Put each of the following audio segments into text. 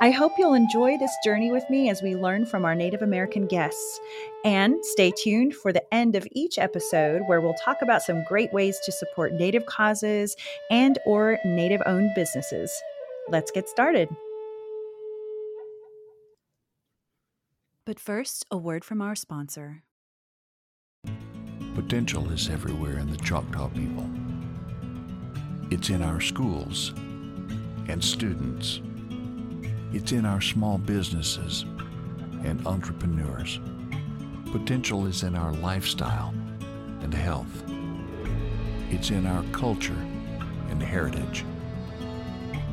I hope you'll enjoy this journey with me as we learn from our Native American guests. And stay tuned for the end of each episode where we'll talk about some great ways to support Native causes and or Native-owned businesses. Let's get started. But first, a word from our sponsor. Potential is everywhere in the Choctaw people. It's in our schools and students it's in our small businesses and entrepreneurs. Potential is in our lifestyle and health. It's in our culture and heritage.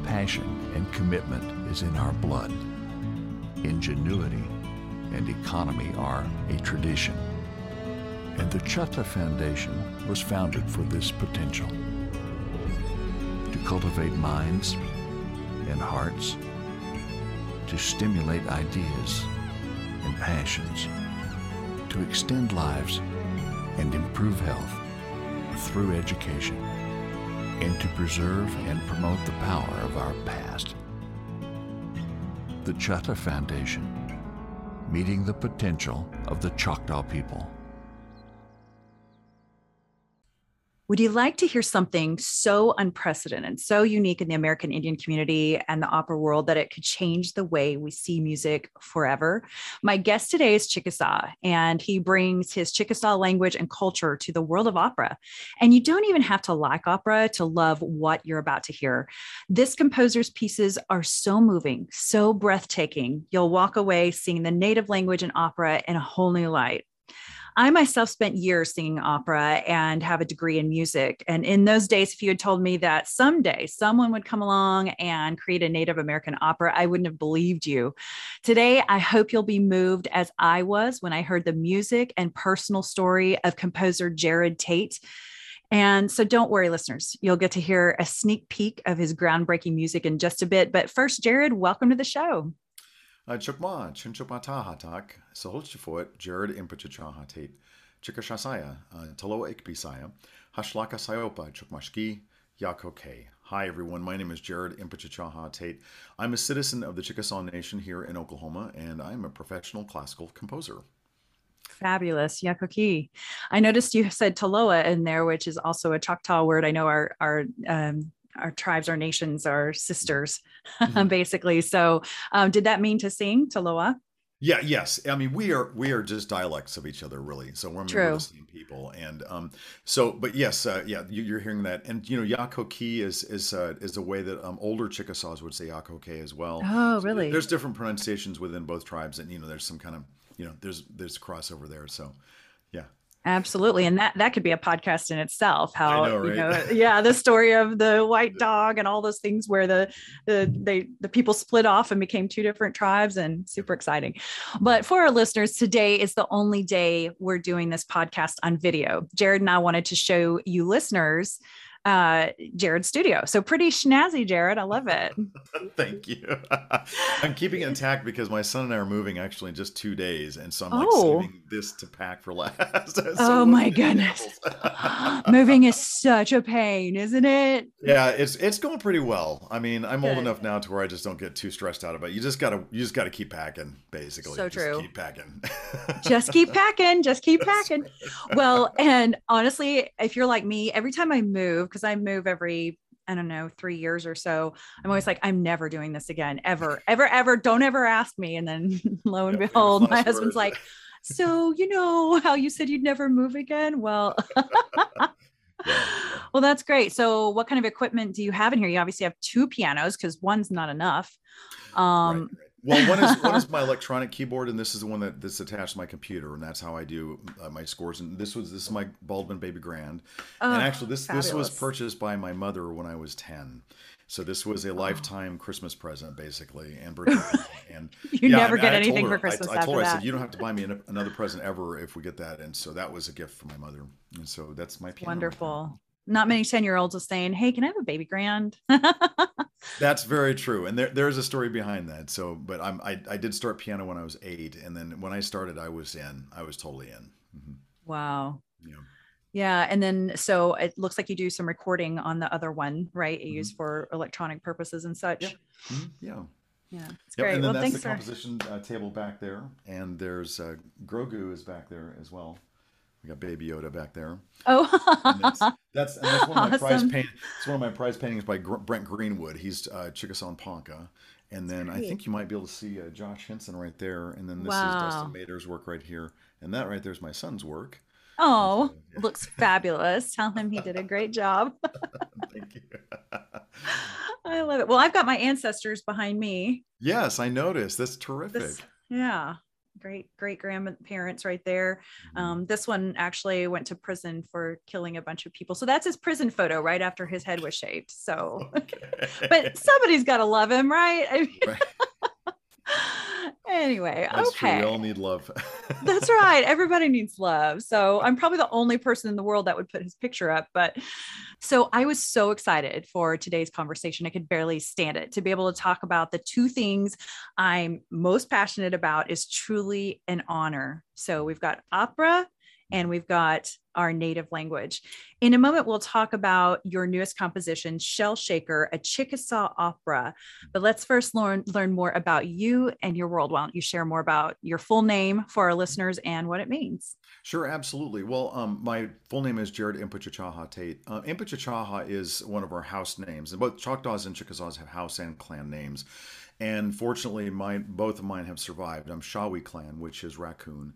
Passion and commitment is in our blood. Ingenuity and economy are a tradition. And the Chahta Foundation was founded for this potential to cultivate minds and hearts to stimulate ideas and passions, to extend lives and improve health through education, and to preserve and promote the power of our past. The Chahta Foundation, meeting the potential of the Choctaw people. Would you like to hear something so unprecedented, so unique in the American Indian community and the opera world that it could change the way we see music forever? My guest today is Chickasaw, and he brings his Chickasaw language and culture to the world of opera. And you don't even have to like opera to love what you're about to hear. This composer's pieces are so moving, so breathtaking. You'll walk away seeing the native language and opera in a whole new light. I myself spent years singing opera and have a degree in music. And in those days, if you had told me that someday someone would come along and create a Native American opera, I wouldn't have believed you. Today, I hope you'll be moved as I was when I heard the music and personal story of composer Jerod Tate. And so don't worry, listeners, you'll get to hear a sneak peek of his groundbreaking music in just a bit. But first, Jerod, welcome to the show. Chukma, Chinchupatahatak, Saholchifort, Jerod Impachachahatate, Chikashasaya, Talo Ikpisaya, Hashlaka Sayopa, Chukmashki, Yakoke. Hi, everyone. My name is Jerod Impachachaha Tate. I'm a citizen of the Chickasaw Nation here in Oklahoma, and I'm a professional classical composer. Fabulous. Yakoki. I noticed you said Taloa in there, which is also a Choctaw word. I know our, our um, our tribes, our nations, our sisters, mm-hmm. basically. So, um, did that mean to sing Taloa? Yeah, yes. I mean, we are we are just dialects of each other, really. So we're, we're the same people, and um, so, but yes, uh, yeah, you, are hearing that, and you know, Yakoki is is uh, is a way that um, older Chickasaws would say Yakoke as well. Oh, really? So there's different pronunciations within both tribes, and you know, there's some kind of you know, there's there's crossover there. So. Absolutely. And that that could be a podcast in itself. How know, right? you know, yeah, the story of the white dog and all those things where the the they the people split off and became two different tribes and super exciting. But for our listeners, today is the only day we're doing this podcast on video. Jerod and I wanted to show you listeners uh, Jerod's studio. So pretty snazzy, Jared. I love it. Thank you. I'm keeping it intact because my son and I are moving actually in just two days, and so I'm like oh. saving this to pack for last. so oh my goodness, moving is such a pain, isn't it? Yeah, it's it's going pretty well. I mean, I'm Good. old enough now to where I just don't get too stressed out about it. You just gotta you just gotta keep packing, basically. So just true. Keep packing. just keep packing. Just keep packing. Well, and honestly, if you're like me, every time I move because I move every I don't know, three years or so. I'm always like, I'm never doing this again, ever, ever, ever. Don't ever ask me. And then lo and behold, my husband's like, so you know how you said you'd never move again? Well, well, that's great. So what kind of equipment do you have in here? You obviously have two pianos because one's not enough. Um, right, right. Well, one is one is my electronic keyboard, and this is the one that that's attached to my computer, and that's how I do uh, my scores. And this was this is my Baldwin Baby Grand, oh, and actually this fabulous. this was purchased by my mother when I was ten. So this was a lifetime oh. Christmas present, basically, and birthday. and you yeah, never get anything her, for Christmas. I, I told her, that. I said, you don't have to buy me another present ever if we get that. And so that was a gift for my mother. And so that's my piano. Wonderful. Not many 10 year olds are saying, Hey, can I have a baby grand? That's very true. And there, there's a story behind that. So, but I'm, I, I did start piano when I was eight. And then when I started, I was in, I was totally in. Mm-hmm. Wow. Yeah. Yeah. And then so it looks like you do some recording on the other one, right? You mm-hmm. use for electronic purposes and such. Yeah. Mm-hmm. Yeah. Yeah, it's yep, great. And then well, that's the composition uh, table back there, and there's uh, Grogu is back there as well. We got Baby Yoda back there. Oh, that's, that's, that's one of my prize paint. It's one of my prize paintings by Gr- Brent Greenwood. He's uh, Chickasaw and Ponca. And then I think you might be able to see uh, Josh Hinson right there. And then this wow. is Dustin Mater's work right here. And that right there is my son's work. Oh, so, looks fabulous. Tell him he did a great job. Thank you. I love it. Well, I've got my ancestors behind me. Yes, I noticed. That's terrific. This, yeah great great grandparents right there. Mm-hmm. Um, this one actually went to prison for killing a bunch of people. So that's his prison photo right after his head was shaved. So, okay. but somebody's got to love him, right? I mean, right. Anyway, That's okay. True. We all need love. That's right. Everybody needs love. So I'm probably the only person in the world that would put his picture up. But so I was so excited for today's conversation. I could barely stand it to be able to talk about the two things I'm most passionate about is truly an honor. So we've got opera and we've got our native language. In a moment, we'll talk about your newest composition, Shell Shaker, a Chickasaw opera. But let's first learn, learn more about you and your world. Why don't you share more about your full name for our listeners and what it means? Sure, absolutely. Well, um, my full name is Jerod Impuchachaha Tate. Uh, Impuchachaha is one of our house names, and both Choctaws and Chickasaws have house and clan names. And fortunately, my both of mine have survived. I'm Shawi clan, which is raccoon,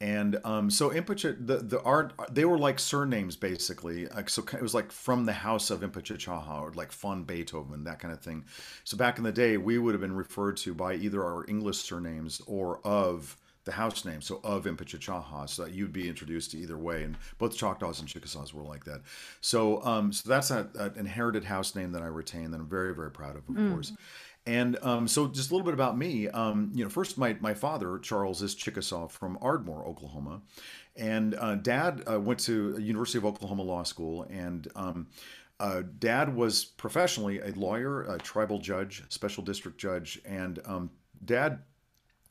and um, so Impucha, the the art, they were like surnames basically. Like, so it was like from the house of Impuchachaha or like von Beethoven, that kind of thing. So back in the day, we would have been referred to by either our English surnames or of the house name, so of Impuchachaha, so that you'd be introduced to either way. And both Choctaws and Chickasaws were like that. So, um, so that's an inherited house name that I retain that I'm very, very proud of, of mm. course. And um, so, just a little bit about me. Um, you know, first, my my father Charles is Chickasaw from Ardmore, Oklahoma, and uh, Dad uh, went to University of Oklahoma Law School, and um, uh, Dad was professionally a lawyer, a tribal judge, special district judge, and um, Dad,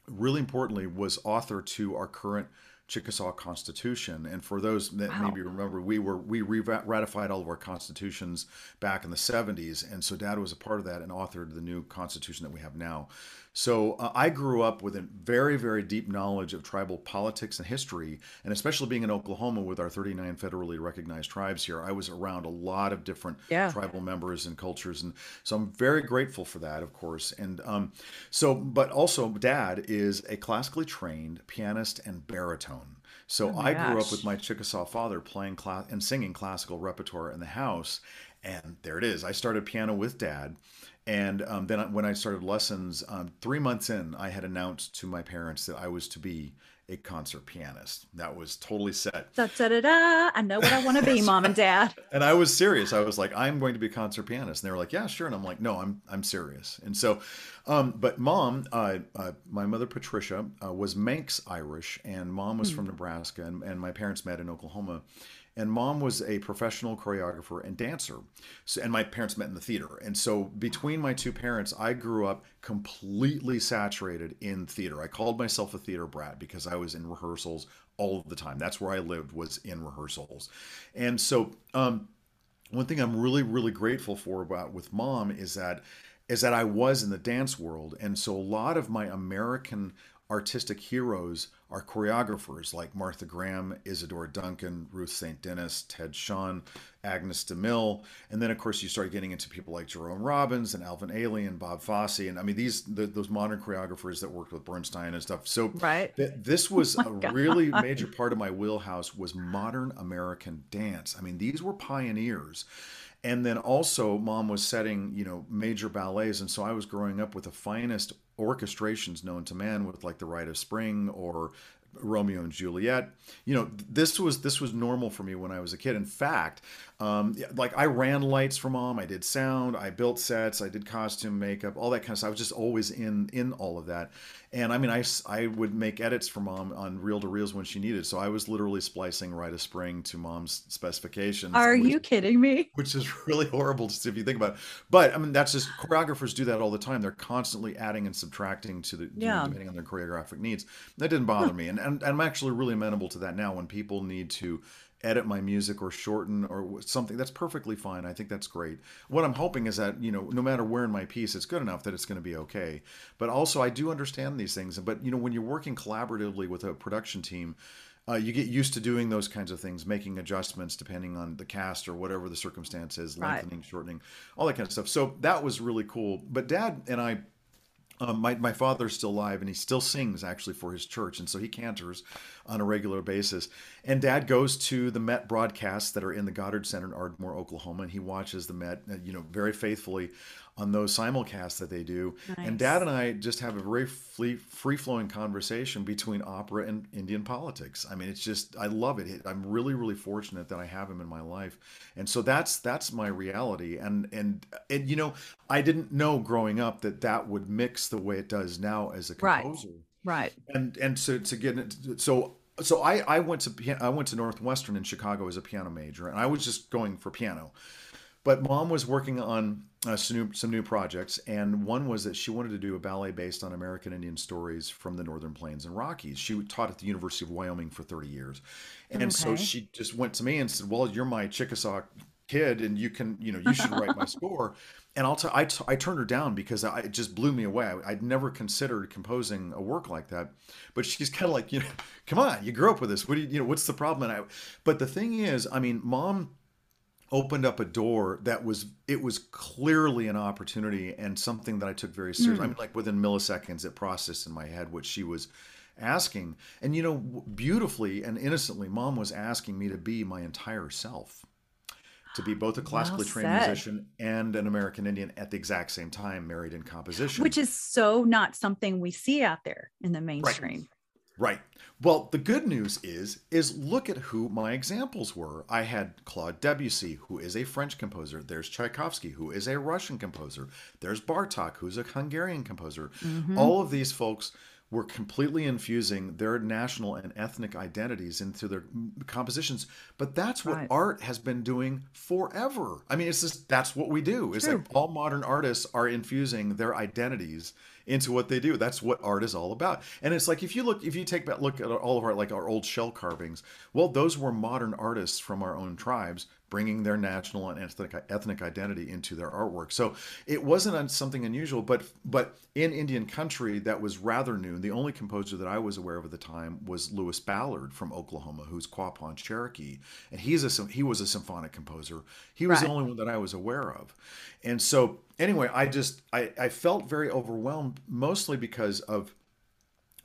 really importantly, was author to our current Chickasaw Constitution. And for those that wow. maybe remember, we were we ratified all of our constitutions back in the 70s, and so Dad was a part of that and authored the new constitution that we have now. So uh, I grew up with a very, very deep knowledge of tribal politics and history, and especially being in Oklahoma with our 39 federally recognized tribes here, I was around a lot of different yeah. tribal members and cultures, and so I'm very grateful for that, of course. And um, so, but also, Dad is a classically trained pianist and baritone. So oh I gosh. grew up with my Chickasaw father playing class and singing classical repertoire in the house, and there it is. I started piano with Dad and um, then when I started lessons, um, three months in, I had announced to my parents that I was to be a concert pianist. That was totally set. Da, da, da, da. I know what I want to be, mom and dad. And I was serious. I was like, I'm going to be a concert pianist. And they were like, Yeah, sure. And I'm like, No, I'm I'm serious. And so, um, but mom, uh, uh, my mother Patricia uh, was Manx Irish, and mom was mm. from Nebraska, and, and my parents met in Oklahoma and mom was a professional choreographer and dancer. So, and my parents met in the theater. And so between my two parents i grew up completely saturated in theater. I called myself a theater brat because i was in rehearsals all of the time. That's where i lived was in rehearsals. And so um, one thing i'm really really grateful for about with mom is that is that i was in the dance world. And so a lot of my american artistic heroes are choreographers like Martha Graham, Isadora Duncan, Ruth St. Denis, Ted Shawn, Agnes DeMille, and then of course you start getting into people like Jerome Robbins and Alvin Ailey and Bob Fosse, and I mean these the, those modern choreographers that worked with Bernstein and stuff. So right. Th- this oh was oh a God. really major part of my wheelhouse was modern American dance. I mean these were pioneers and then also mom was setting you know major ballets and so i was growing up with the finest orchestrations known to man with like the rite of spring or Romeo and Juliet. You know, this was this was normal for me when I was a kid. In fact, um, like I ran lights for mom, I did sound, I built sets, I did costume, makeup, all that kind of stuff. I was just always in in all of that. And I mean, I, I would make edits for mom on reel to reels when she needed. So I was literally splicing Rite of Spring to mom's specifications. Are which, you kidding me? Which is really horrible to see if you think about it. But I mean, that's just choreographers do that all the time. They're constantly adding and subtracting to the, Yeah. depending on their choreographic needs. That didn't bother me. And, and, and I'm actually really amenable to that now when people need to edit my music or shorten or something that's perfectly fine. I think that's great. What i'm hoping is that you know no matter where in my piece it's good enough that it's going to be okay. But also i do understand these things but you know when you're working collaboratively with a production team uh, you get used to doing those kinds of things making adjustments depending on the cast or whatever the circumstance is Right. lengthening shortening all that kind of stuff. So that was really cool. But dad and i um, my, my father's still alive and he still sings actually for his church. And so he cantors on a regular basis. And dad goes to the Met broadcasts that are in the Goddard Center in Ardmore, Oklahoma. And he watches the Met, uh, you know, very faithfully on those simulcasts that they do. Nice. And dad and I just have a very free, free flowing conversation between opera and Indian politics. I mean, it's just, I love it. I'm really, really fortunate that I have him in my life. And so that's, that's my reality. And, and, and, you know, I didn't know growing up that that would mix the way it does now as a composer. Right. Right. And, and so to get so, so I, I went to, I went to Northwestern in Chicago as a piano major and I was just going for piano. But mom was working on uh, some, new, some new projects, and one was that she wanted to do a ballet based on American Indian stories from the Northern Plains and Rockies. She taught at the University of Wyoming for 30 years. And so she just went to me and said, Well, you're my Chickasaw kid, and you can, you know, you should write my score. And I'll t- I, t- I turned her down because I, it just blew me away. I, I'd never considered composing a work like that. But she's kind of like, you know, come on, you grew up with this. What do you, you know, what's the problem? And I, but the thing is, I mean, mom opened up a door that was it was clearly an opportunity and something that I took very seriously. I hmm. mean, like within milliseconds, it processed in my head what she was asking, and you know, beautifully and innocently, mom was asking me to be my entire self, to be both a classically trained musician and an American Indian at the exact same time, married in composition. Which is so not something we see out there in the mainstream. Right. Well, the good news is is look at who my examples were. I had Claude Debussy, who is a French composer. There's Tchaikovsky, who is a Russian composer. There's Bartok, who's a Hungarian composer. Mm-hmm. All of these folks were completely infusing their national and ethnic identities into their compositions. But that's what Right. art has been doing forever. I mean, it's just that's what we do. It's like all modern artists are infusing their identities into what they do. That's what art is all about. And it's like if you look, if you take a look at all of our like our old shell carvings, well, those were modern artists from our own tribes bringing their national and ethnic ethnic identity into their artwork. So it wasn't something unusual, but but in Indian country that was rather new. The only composer that I was aware of at the time was Louis Ballard from Oklahoma, who's Quapaw Cherokee, and he's a he was a symphonic composer. He was the only one that I was aware of, and so anyway, I just I, I felt very overwhelmed, mostly because of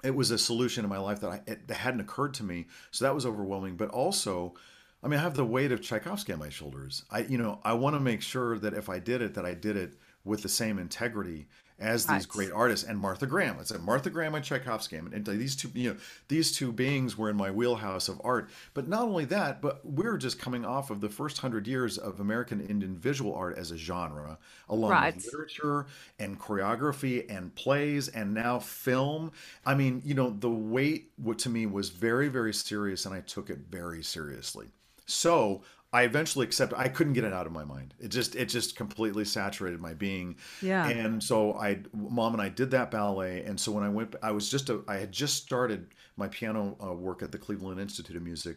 it was a solution in my life that I it, that hadn't occurred to me. So that was overwhelming. But also, I mean, I have the weight of Tchaikovsky on my shoulders. I you know I want to make sure that if I did it, that I did it with the same integrity as these great artists and Martha Graham. I said Martha Graham and Tchaikovsky, and, and these two you know these two beings were in my wheelhouse of art. But not only that, but we're just coming off of the first hundred years of American Indian visual art as a genre, along Right. with literature and choreography and plays and now film. I mean, you know, the weight what to me was very, very serious and I took it very seriously. So I eventually accepted I couldn't get it out of my mind. It just it just completely saturated my being. Yeah. And so I mom and I did that ballet and so when I went I was just a, I had just started my piano uh, work at the Cleveland Institute of Music.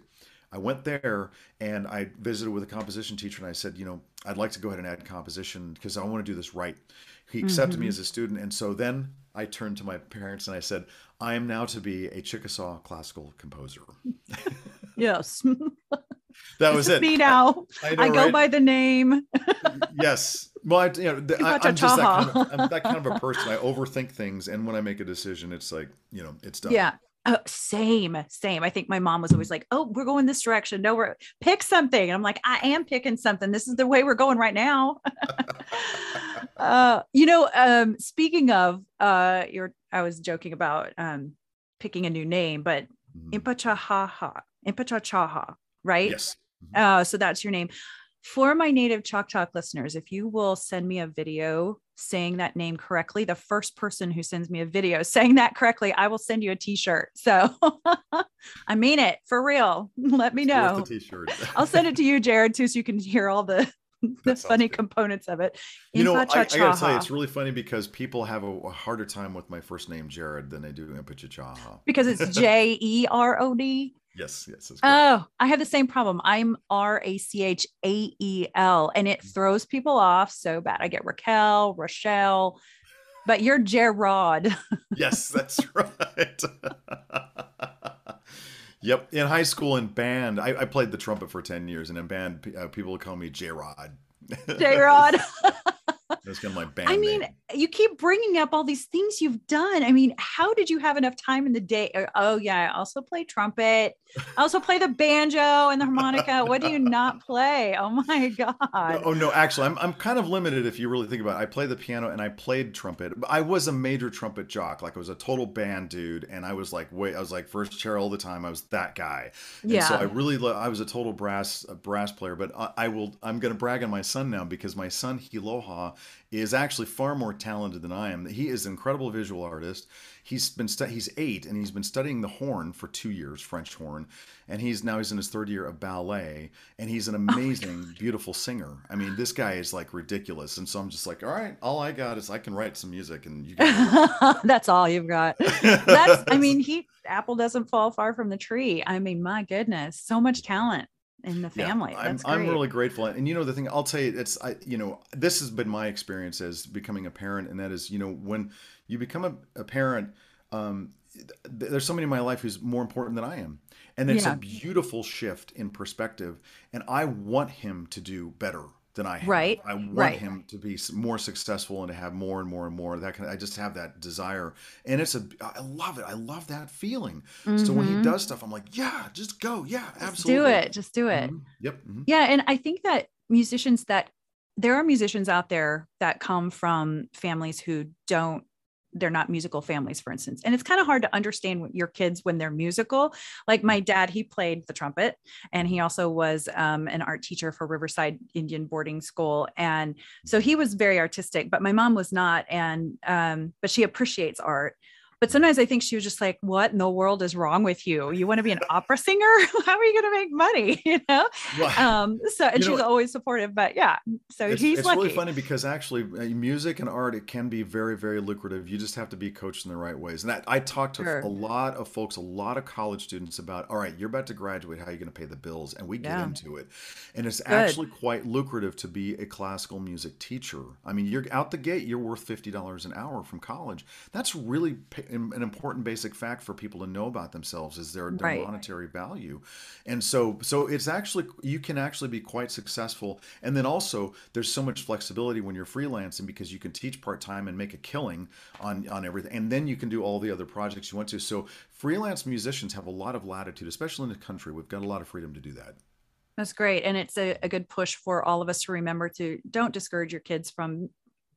I went there and I visited with a composition teacher and I said, you know, I'd like to go ahead and add composition because I want to do this right. He accepted me as a student. And so then I turned to my parents and I said, I am now to be a Chickasaw classical composer. Yes. That was it. me now. I know, I go right? by the name. yes. Well, I, you know, I, I'm just that kind, of, I'm that kind of a person. I overthink things, and when I make a decision, it's like, you know, it's done. Yeah. Oh, same, same. I think my mom was always like, "Oh, we're going this direction. No, we're pick something." And I'm like, "I am picking something. This is the way we're going right now." uh, you know, um, speaking of, uh, you're, I was joking about um, picking a new name, but Mhm. Impachahaha, Impachachaha, right? Yes. Uh, so that's your name. for my native Chalk Talk listeners, if you will send me a video saying that name correctly, the first person who sends me a video saying that correctly, I will send you a t-shirt. So I mean it for real. Let me know. t-shirt. I'll send it to you, Jerod, too, so you can hear all the the funny good. components of it. You know, I, I, gotta tell you, it's really funny because people have a, a, harder time with my first name, Jerod, than they do Impachachaha. Because it's J E R O D. Yes, yes. Oh, I have the same problem. I'm R A C H A E L, and it mm. throws people off so bad. I get Raquel, Rochelle, but you're Gerard. yes, that's right. yep. In high school and band, I, I, played the trumpet for 10 years, and in band, uh, people would call me J Rod. That's kind of my band. I mean, name. you keep bringing up all these things you've done. I mean, how did you have enough time in the day? Uh, oh, yeah, I also play trumpet. I also play the banjo and the harmonica. What do you not play? Oh my god. No, oh no, actually, I'm I'm kind of limited if you really think about it. I play the piano and I played trumpet. I was a major trumpet jock. Like I was a total band dude, and I was like, wait, I was like first chair all the time. I was that guy. And yeah. So I really, I was a total brass a brass player. But I, I will, I'm going to brag on my son now because my son Hiloha is actually far more talented than I am. He is an incredible visual artist. He's been stu- he's eight and he's been studying the horn for two years, French horn, and he's now he's in his third year of ballet, and he's an oh amazing, oh beautiful singer. I mean, this guy is like ridiculous, and so I'm just like, all right, all I got is I can write some music, and you. Get That's all you've got. That's I mean, he apple doesn't fall far from the tree. I mean, my goodness, so much talent in the family. Yeah, I'm, I'm really grateful. And you know, the thing I'll tell you, it's, I, you know, this has been my experience as becoming a parent. And that is, you know, when you become a, a parent, um, there's somebody in my life who's more important than I am. And it's yeah. a beautiful shift in perspective. And I want him to do better than I have. Right. I want right. him to be more successful and to have more and more and more. That kind of, I just have that desire, and it's a I love it. I love that feeling. Mm-hmm. So when he mm-hmm. does stuff, I'm like, yeah, just go, yeah, absolutely, do it, just do it. Mm-hmm. Yep. Mm-hmm. Yeah, and I think that musicians that there are musicians out there that come from families who don't they're not musical families for instance. And it's kind of hard to understand your kids when they're musical. Like my dad he played the trumpet and he also was um, an art teacher for riverside indian boarding school. And so he was very artistic but my mom was not. And um, but she appreciates art but sometimes I think she was just like, "What in the world is wrong with you? You want to be an opera singer? How are you going to make money?" You know. Well, um. So and she's know, always supportive, but yeah. So it's, he's it's lucky. really funny because actually, uh, music and art it can be very very lucrative. You just have to be coached in the right ways. And that I talked to sure. a lot of folks, a lot of college students about. All right, you're about to graduate. How are you going to pay the bills? And we get yeah. into it, and it's Good. actually quite lucrative to be a classical music teacher. I mean, you're out the gate. You're worth fifty dollars an hour from college. That's really an important basic fact for people to know about themselves is their, their right. monetary value. And so so it's actually you can actually be quite successful. And then also there's so much flexibility when you're freelancing because you can teach part-time and make a killing on on everything. And then you can do all the other projects you want to. So freelance musicians have a lot of latitude especially in the country. We've got a lot of freedom to do that. That's great. And it's a, a, good push for all of us to remember to don't discourage your kids from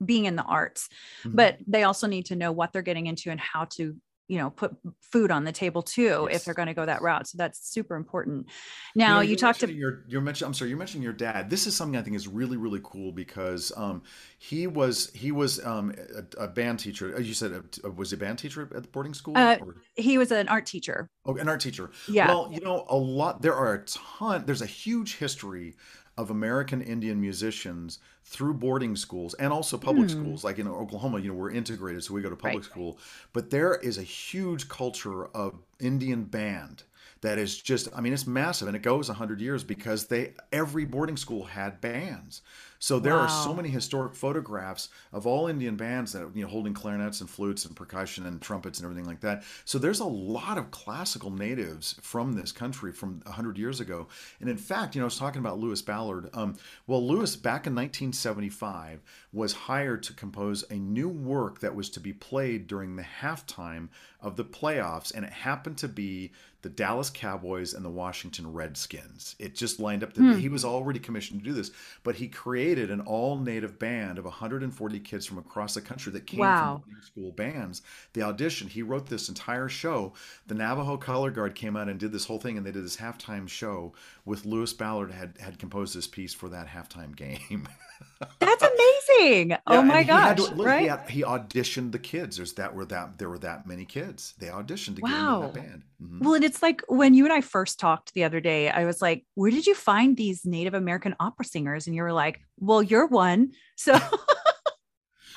being in the arts mm-hmm. but they also need to know what they're getting into and how to you know put food on the table too yes. if they're going to go that route so that's super important. Now you, know, you talked to your you mentioned i'm sorry you mentioned your dad. This is something i think is really really cool because um, he was he was um, a, a, band teacher as you said a, was he a band teacher at the boarding school uh, he was an art teacher. Oh an art teacher. Yeah. Well you know a lot there are a ton there's a huge history of American Indian musicians through boarding schools and also public hmm. schools. Like in Oklahoma, you know, we're integrated, so we go to public right. school. But there is a huge culture of Indian band that is just i mean it's massive and it goes 100 years because they every boarding school had bands so there wow. are so many historic photographs of all Indian bands that you know holding clarinets and flutes and percussion and trumpets and everything like that. So there's a lot of classical natives from this country from 100 years ago. And in fact, you know, I was talking about Louis Ballard. Um, well, Louis back in 1975 was hired to compose a new work that was to be played during the halftime of the playoffs, and it happened to be the Dallas Cowboys and the Washington Redskins. It just lined up. hmm. He was already commissioned to do this, but he created an all-native band of 140 kids from across the country that came wow. from school bands. The audition, he wrote this entire show. The Navajo Color Guard came out and did this whole thing, and they did this halftime show with Louis Ballard had had composed this piece for that halftime game. That's amazing. Yeah, oh my gosh. To, look, right? He, had, he, auditioned the kids. There's that were that there were that many kids. They auditioned to wow. get into that band. Mm-hmm. Well, and it's like when you and I first talked the other day, I was like, where did you find these Native American opera singers? And you were like, well, you're one. So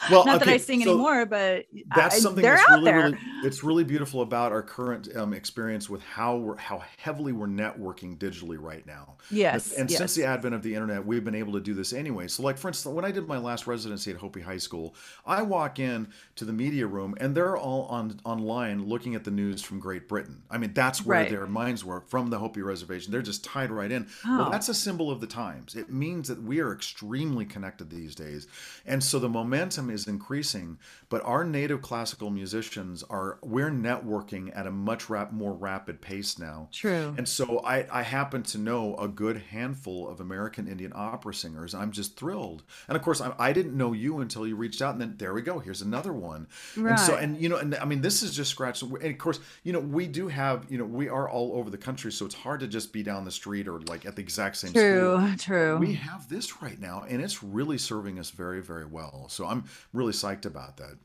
well, not okay, that I sing so anymore, but that's I, something that's really, there. really, it's really beautiful about our current um, experience with how we're how heavily we're networking digitally right now. Yes, and yes. since the advent of the internet, we've been able to do this anyway. So, like for instance, when I did my last residency at Hopi High School, I walk in to the media room and they're all on online looking at the news from Great Britain. I mean, that's where right. their minds were from the Hopi reservation. They're just tied right in. Oh. Well, that's a symbol of the times. It means that we are extremely connected these days, and so the momentum is increasing, but our native classical musicians are we're networking at a much rap, more rapid pace now. True. And so I, I happen to know a good handful of American Indian opera singers. I'm just thrilled. And of course, I, I didn't know you until you reached out, and then there we go. Here's another one. Right. And so, and you know, and I mean, this is just scratch. And of course, you know, we do have, you know, we are all over the country, so it's hard to just be down the street or like at the exact same true, school. True. We have this right now, and it's really serving us very, very well. So I'm really psyched about that.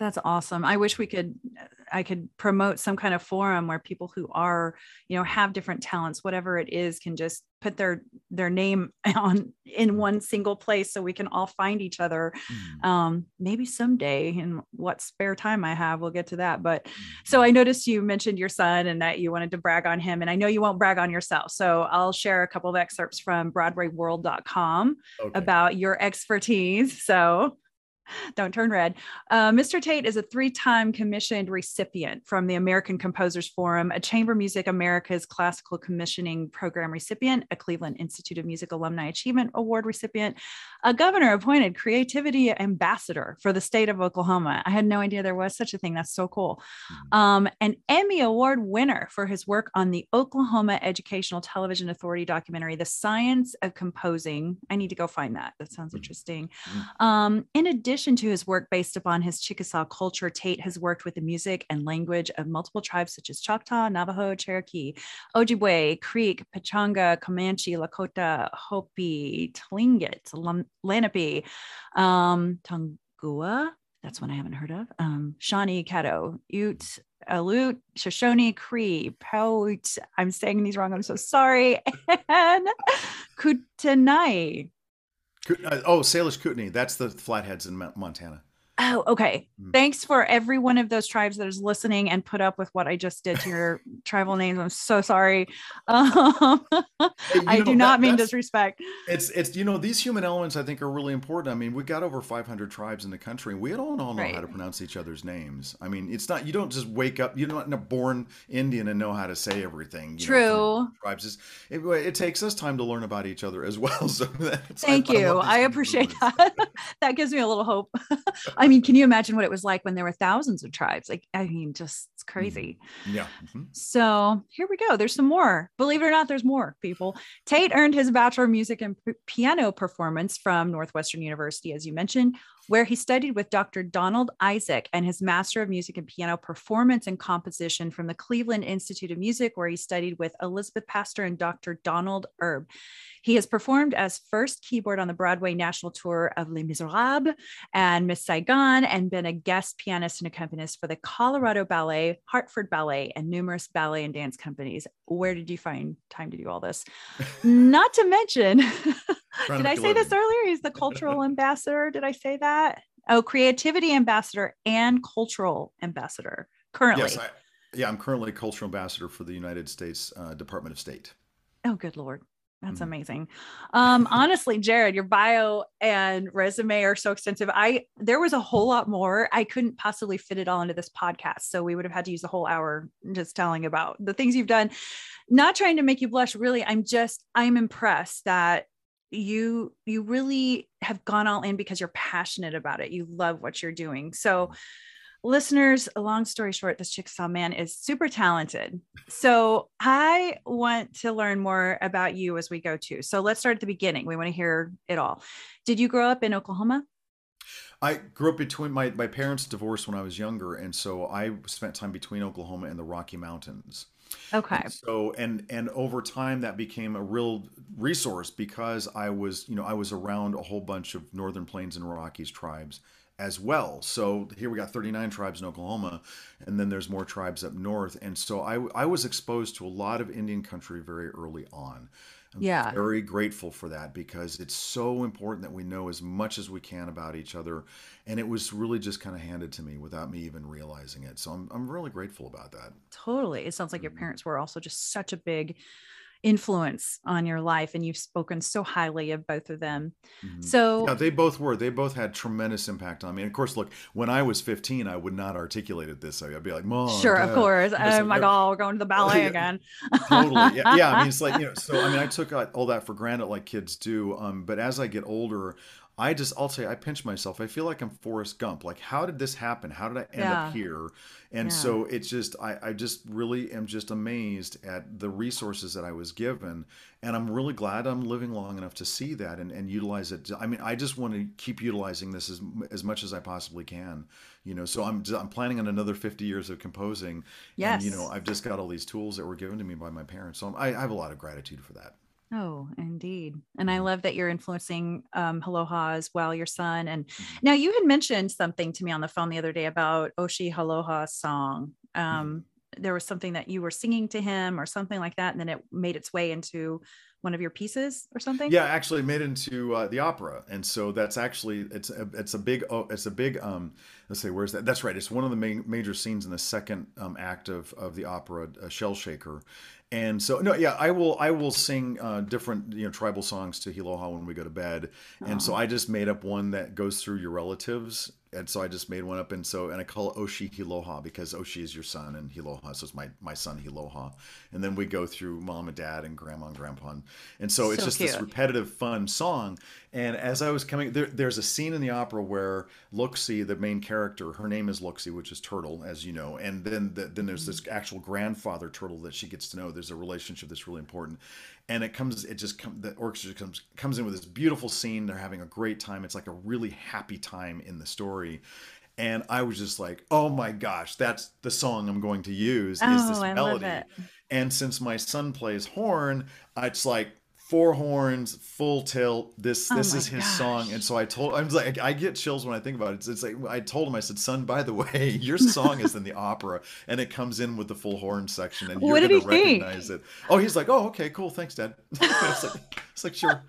That's awesome. I wish we could I could promote some kind of forum where people who are, you know, have different talents, whatever it is, can just put their their name on in one single place so we can all find each other. Mm. Um, maybe someday in what spare time I have, we'll get to that. But mm. so I noticed you mentioned your son and that you wanted to brag on him. And I know you won't brag on yourself. So I'll share a couple of excerpts from BroadwayWorld.com okay. about your expertise. So don't turn red. Uh, Mr. Tate is a three time commissioned recipient from the American Composers Forum, a Chamber Music America's Classical Commissioning Program recipient, a Cleveland Institute of Music Alumni Achievement Award recipient, a governor appointed creativity ambassador for the state of Oklahoma. I had no idea there was such a thing. That's so cool. Mm-hmm. Um, an Emmy Award winner for his work on the Oklahoma Educational Television Authority documentary, The Science of Composing. I need to go find that. That sounds mm-hmm. interesting. Mm-hmm. Um, in addition, addition to his work based upon his Chickasaw culture, Tate has worked with the music and language of multiple tribes such as Choctaw, Navajo, Cherokee, Ojibwe, Creek, Pechanga, Comanche, Lakota, Hopi, Tlingit, Lenape, um, Tongua. That's one I haven't heard of. Um, Shawnee, Caddo, Ute, Aleut, Shoshone, Cree, Pout. I'm saying these wrong. I'm so sorry. And Kootenai. Uh, oh, Salish Kootenai. That's the Flatheads in Montana. Oh, okay. Mm. Thanks for every one of those tribes that is listening and put up with what I just did to your tribal names. I'm so sorry. Um, hey, I know, do not that, mean disrespect. It's it's you know these human elements I think are really important. I mean we got over 500 tribes in the country. We don't all know right. how to pronounce each other's names. I mean it's not you don't just wake up. You're not a born Indian and know how to say everything. True. Know, tribes. It, it, takes us time to learn about each other as well. So thank I, you. I, I appreciate that. that gives me a little hope. I mean, can you imagine what it was like when there were thousands of tribes? Like, I mean, just it's mm-hmm. crazy. Yeah. Mm-hmm. So here we go. There's some more. Believe it or not, there's more people. Tate earned his Bachelor of Music and P- Piano Performance from Northwestern University, as you mentioned, where he studied with Dr. Donald Isaak and his Master of Music and Piano Performance and Composition from the Cleveland Institute of Music, where he studied with Elizabeth Pastor and Dr. Donald Erb. He has performed as first keyboard on the Broadway national tour of Les Miserables and Miss Saigon, and been a guest pianist and accompanist for the Colorado Ballet, Hartford Ballet, and numerous ballet and dance companies. Where did you find time to do all this? Not to mention, did I say this earlier? He's the cultural ambassador. Did I say that? Oh, creativity ambassador and cultural ambassador currently. Yes, I, yeah, I'm currently a cultural ambassador for the United States uh, Department of State. Oh, good lord. That's mm-hmm. amazing. Um, honestly, Jerod, your bio and resume are so extensive. I there was a whole lot more. I couldn't possibly fit it all into this podcast, so we would have had to use the whole hour just telling about the things you've done. Not trying to make you blush, really. I'm just I'm impressed that you you really have gone all in because you're passionate about it. You love what you're doing. So listeners, long story short, this Chickasaw man is super talented. So I want to learn more about you as we go to. So let's start at the beginning. We want to hear it all. Did you grow up in Oklahoma? I grew up between my, my parents divorced when I was younger, and so I spent time between Oklahoma and the Rocky Mountains. Okay. And so and and over time that became a real resource because I was you know I was around a whole bunch of Northern Plains and Rockies tribes as well. So here we got 39 tribes in Oklahoma, and then there's more tribes up north. And so I, I was exposed to a lot of Indian country very early on. I'm yeah. very grateful for that because it's so important that we know as much as we can about each other. And it was really just kind of handed to me without me even realizing it. So I'm, I'm really grateful about that. Totally. It sounds like your Mhm. parents were also just such a big influence on your life, and you've spoken so highly of both of them. Mhm. So, Yeah, they both were. They both had tremendous impact on me. And of course, look, when I was 15, I would not articulate it this way. I'd be like, Mom, sure, of course. And it's Oh like, my no- God, we're going to the ballet Yeah. again. totally yeah, yeah i mean it's like you know so i mean i took uh, all that for granted like kids do um but as i get older i just i'll say i pinch myself. I feel like i'm forrest gump. Like how did this happen? How did i end Yeah. up here? And Yeah. so it's just I, I just really am just amazed at the resources that i was given. And i'm really glad i'm living long enough to see that and, and utilize it. I mean i just want to keep utilizing this as, as much as i possibly can you know? So i'm i'm planning on another 50 years of composing. And you know i've just got all these tools that were given to me by my parents. So I'm, I, I have a lot of gratitude for that Oh, indeed. And I Mhm. love that you're influencing um, Aloha as well, your son. And Mhm. now you had mentioned something to me on the phone the other day about Oshi Aloha's song. Mm-hmm. Um, There was something that you were singing to him or something like that. And then it made its way into one of your pieces or something. yeah actually made into uh, the opera and so that's actually it's a, it's a big oh it's a big um let's say where's that that's right it's one of the main major scenes in the second um, act of of the opera uh, shell shaker and so no yeah i will i will sing uh, different you know tribal songs to hiloha when we go to bed. And so i just made up one that goes through your relatives. And so i just made one up. And so and i call it oshi hiloha because oshi is your son and hiloha so it's my my son hiloha and then we go through mom and dad and grandma and grandpa. And and so it's So just this repetitive fun song and as i was coming there, there's a scene in the opera where luxie the main character her name is luxie which is turtle as you know. And then the, then there's this mm-hmm. actual grandfather turtle that she gets to know. There's a relationship that's really important. And it comes it just comes the orchestra comes comes in with this beautiful scene. They're having a great time. It's like a really happy time in the story. And i was just like oh my gosh that's the song i'm going to use is oh, this Oh, love melody. and since my son plays horn, it's like four horns, full tilt. This Oh this my is his song. And so I told I'm like I get chills when I think about it. It's, it's like I told him I said, son, by the way, your song is in the opera, and it comes in with the full horn section, and you're What gonna he think? recognize it. Oh, he's like, oh, okay, cool, thanks, Dad. it's like it's like sure.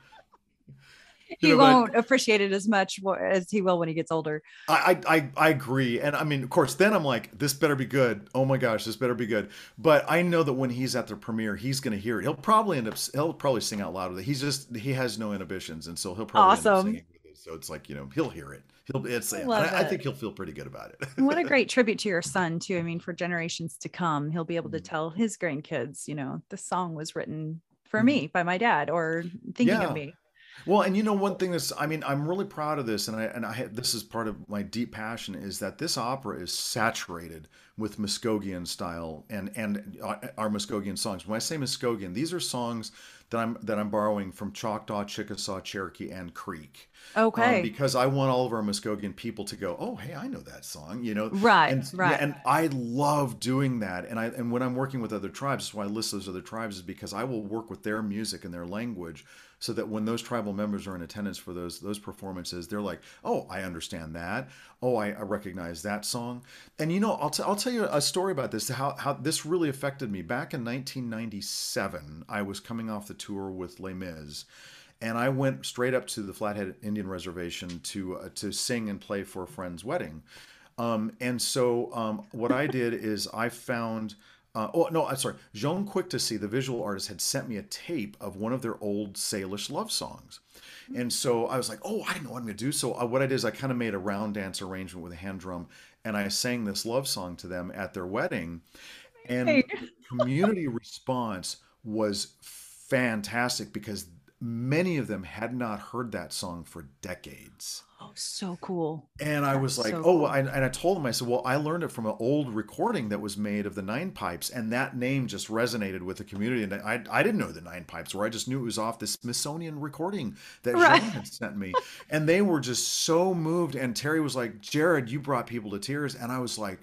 He You know, won't appreciate it as much as he will when he gets older. I, I I I agree, and I mean, of course, then I'm like, this better be good. Oh my gosh, this better be good. But I know that when he's at the premiere, he's going to hear it. He'll probably end up, he'll probably sing out loud with it. He's just, he has no inhibitions, and so he'll probably end up Awesome. singing with it. So it's like, you know, he'll hear it. He'll, it's, I, I it. think he'll feel pretty good about it. What a great tribute to your son too. I mean, for generations to come, he'll be able to Mhm. tell his grandkids, you know, the song was written for Mhm. me by my dad or thinking Yeah. of me. Well, and you know one thing that's I mean I'm really proud of this, and I and I this is part of my deep passion is that this opera is saturated with Muskogean style and and uh, our Muskogean songs. When I say Muskogean, these are songs that I'm that I'm borrowing from Choctaw, Chickasaw, Cherokee, and Creek. Um, Okay. because I want all of our Muskogean people to go, oh hey, I know that song, you know. right. And, right. and I love doing that. And I and when I'm working with other tribes, that's why I list those other tribes is because I will work with their music and their language so that when those tribal members are in attendance for those those performances, they're like, oh, I understand that. Oh, I, I recognize that song. And you know, I'll, t- I'll tell you a story about this, how, how this really affected me. Back in 1997, I was coming off the tour with Les Mis and I went straight up to the Flathead Indian Reservation to uh, to sing and play for a friend's wedding. Um, and so um, what I did is I found. Uh, oh no, I'm sorry. Jaune Quick-to-See the visual artist had sent me a tape of one of their old Salish love songs, and so I was like, "Oh, I didn't know what I'm gonna do." So uh, what I did is I kind of made a round dance arrangement with a hand drum, and I sang this love song to them at their wedding, and Hey. the community response was fantastic because many of them had not heard that song for decades. Oh, so cool. And I was like, so oh, cool. I, and I told him, I said, well, I learned it from an old recording that was made of the Nine Pipes, and that name just resonated with the community. And I, I didn't know the Nine Pipes were. I just knew it was off the Smithsonian recording that Right. Jaune had sent me. And they were just so moved. And Terry was like, Jerod, you brought people to tears. And I was like,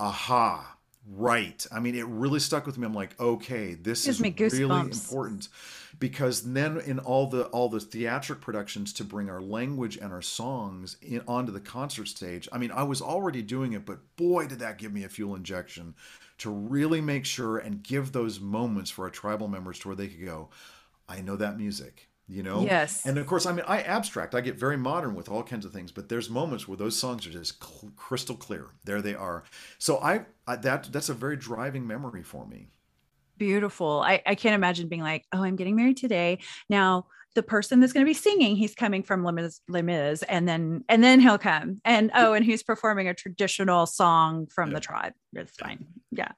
aha, right. I mean, it really stuck with me. I'm like, okay, this Gives is really important because then in all the all the theatric productions to bring our language and our songs in, onto the concert stage i mean i was already doing it but boy did that give me a fuel injection to really make sure and give those moments for our tribal members to where they could go i know that music you know? Yes. and of course i mean i abstract i get very modern with all kinds of things but there's moments where those songs are just cl- crystal clear. There they are. So I, I that that's a very driving memory for me Beautiful. I, I can't imagine being like, oh, I'm getting married today. Now the person that's going to be singing, he's coming from Les Mis, and then and then he'll come. And oh, and he's performing a traditional song from Yeah. the tribe. It's fine. Yeah.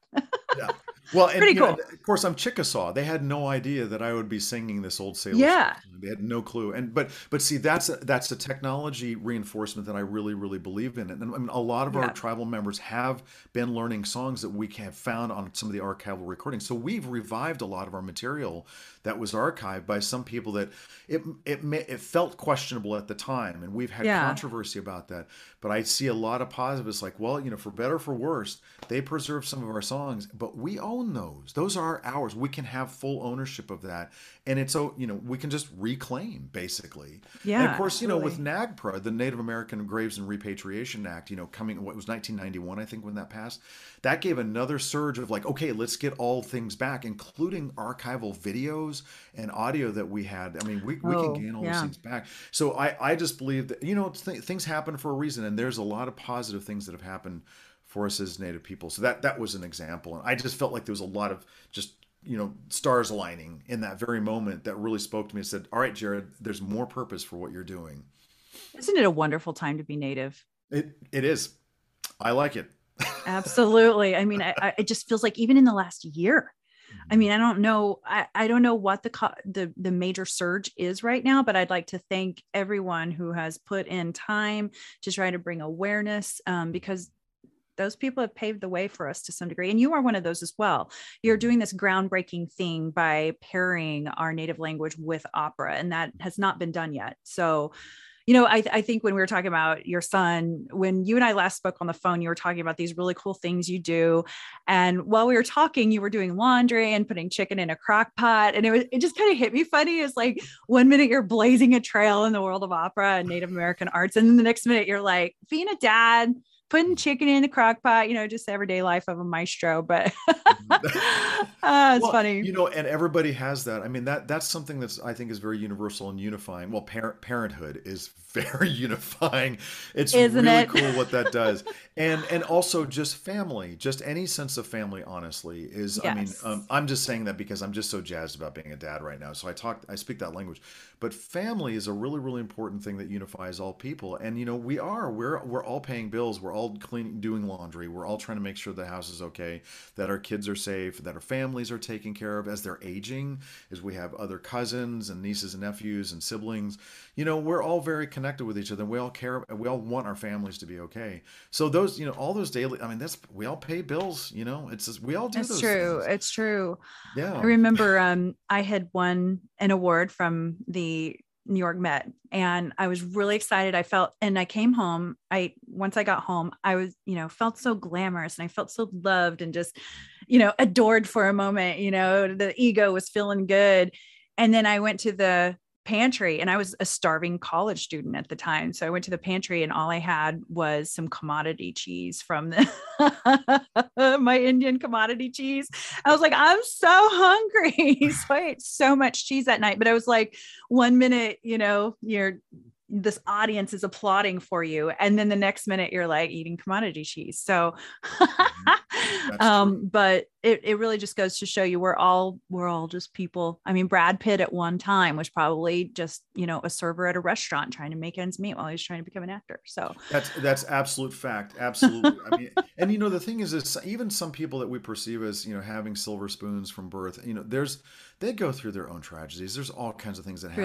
yeah. Well, and, Pretty you know, cool. of course, I'm Chickasaw. They had no idea that I would be singing this old Salish. Yeah. song. They had no clue. And but but see, that's a, that's a technology reinforcement that I really really believe in. And I mean, a lot of Yeah. our tribal members have been learning songs that we have found on some of the archival recordings. So we've revived a lot of our material that was archived by some people that it it may, it felt questionable at the time, and we've had Yeah. controversy about that. But I see a lot of positives, like, well, you know, for better or for worse, they preserve some of our songs, but we own those. Those are ours. We can have full ownership of that, and it's so you know we can just reclaim basically. and Yeah, of course, you know, with absolutely. NAGPRA, the Native American Graves and Repatriation Act, you know, coming what was 1991, I think, when that passed, that gave another surge of like, okay, let's get all things back, including archival videos and audio that we had. I mean, we, we Oh, can gain all yeah. those things back. So I, I just believe that, you know, th- things happen for a reason, and there's a lot of positive things that have happened for us as Native people. So that that was an example, and I just felt like there was a lot of just you know stars aligning in that very moment that really spoke to me and said, "All right, Jerod, there's more purpose for what you're doing." Isn't it a wonderful time to be native? It it is. I like it. Absolutely. I mean, I, I, it just feels like even in the last year, I mean, I don't know. I, I don't know what the, co- the the major surge is right now, but I'd like to thank everyone who has put in time to try to bring awareness um, because those people have paved the way for us to some degree. And you are one of those as well. You're doing this groundbreaking thing by pairing our native language with opera, and that has not been done yet. So, you know, I, I think when we were talking about your son, when you and I last spoke on the phone, you were talking about these really cool things you do. And while we were talking, you were doing laundry and putting chicken in a crock pot. And it was it just kind of hit me funny. It's like one minute you're blazing a trail in the world of opera and Native American arts. And then the next minute you're like being a dad, putting chicken in the crock pot, you know, just everyday life of a maestro. But uh, it's Well, funny. you know, and everybody has that. I mean, that that's something that's I think is very universal and unifying. Well, parent parenthood is very unifying. It's Isn't really it? cool what that does, and and also just family, just any sense of family. Honestly, is I mean, um, I'm just saying that because I'm just so jazzed about being a dad right now. So I talk, I speak that language, but family is a really really important thing that unifies all people. And you know, we are we're we're all paying bills. We're all cleaning, doing laundry. We're all trying to make sure the house is okay, that our kids are safe, that our families are taken care of as they're aging, as we have other cousins and nieces and nephews and siblings. You know, we're all very connected with each other. We all care. We all want our families to be okay. So those, you know, all those daily. I mean, that's we all pay bills. You know, it's just, we all do It's those true. things. It's true. Yeah. I remember um, I had won an award from the New York Met, and I was really excited. I felt, and I came home. I once I got home, I was, you know, felt so glamorous, and I felt so loved and just, you know, adored for a moment. You know, the ego was feeling good, and then I went to the pantry and I was a starving college student at the time. So I went to the pantry and all I had was some commodity cheese from the my Indian commodity cheese. I was like, I'm so hungry. so I ate so much cheese that night. But I was like, one minute, you know, you're this audience is applauding for you and then the next minute you're like eating commodity cheese so Mm-hmm. um but it, it really just goes to show you we're all we're all just people i mean brad pitt at one time was probably just you know a server at a restaurant trying to make ends meet while he's trying to become an actor so That's that's absolute fact. Absolutely. I mean, and you know the thing is, is even some people that we perceive as you know having silver spoons from birth, you know, there's they go through their own tragedies. There's all kinds of things that happen.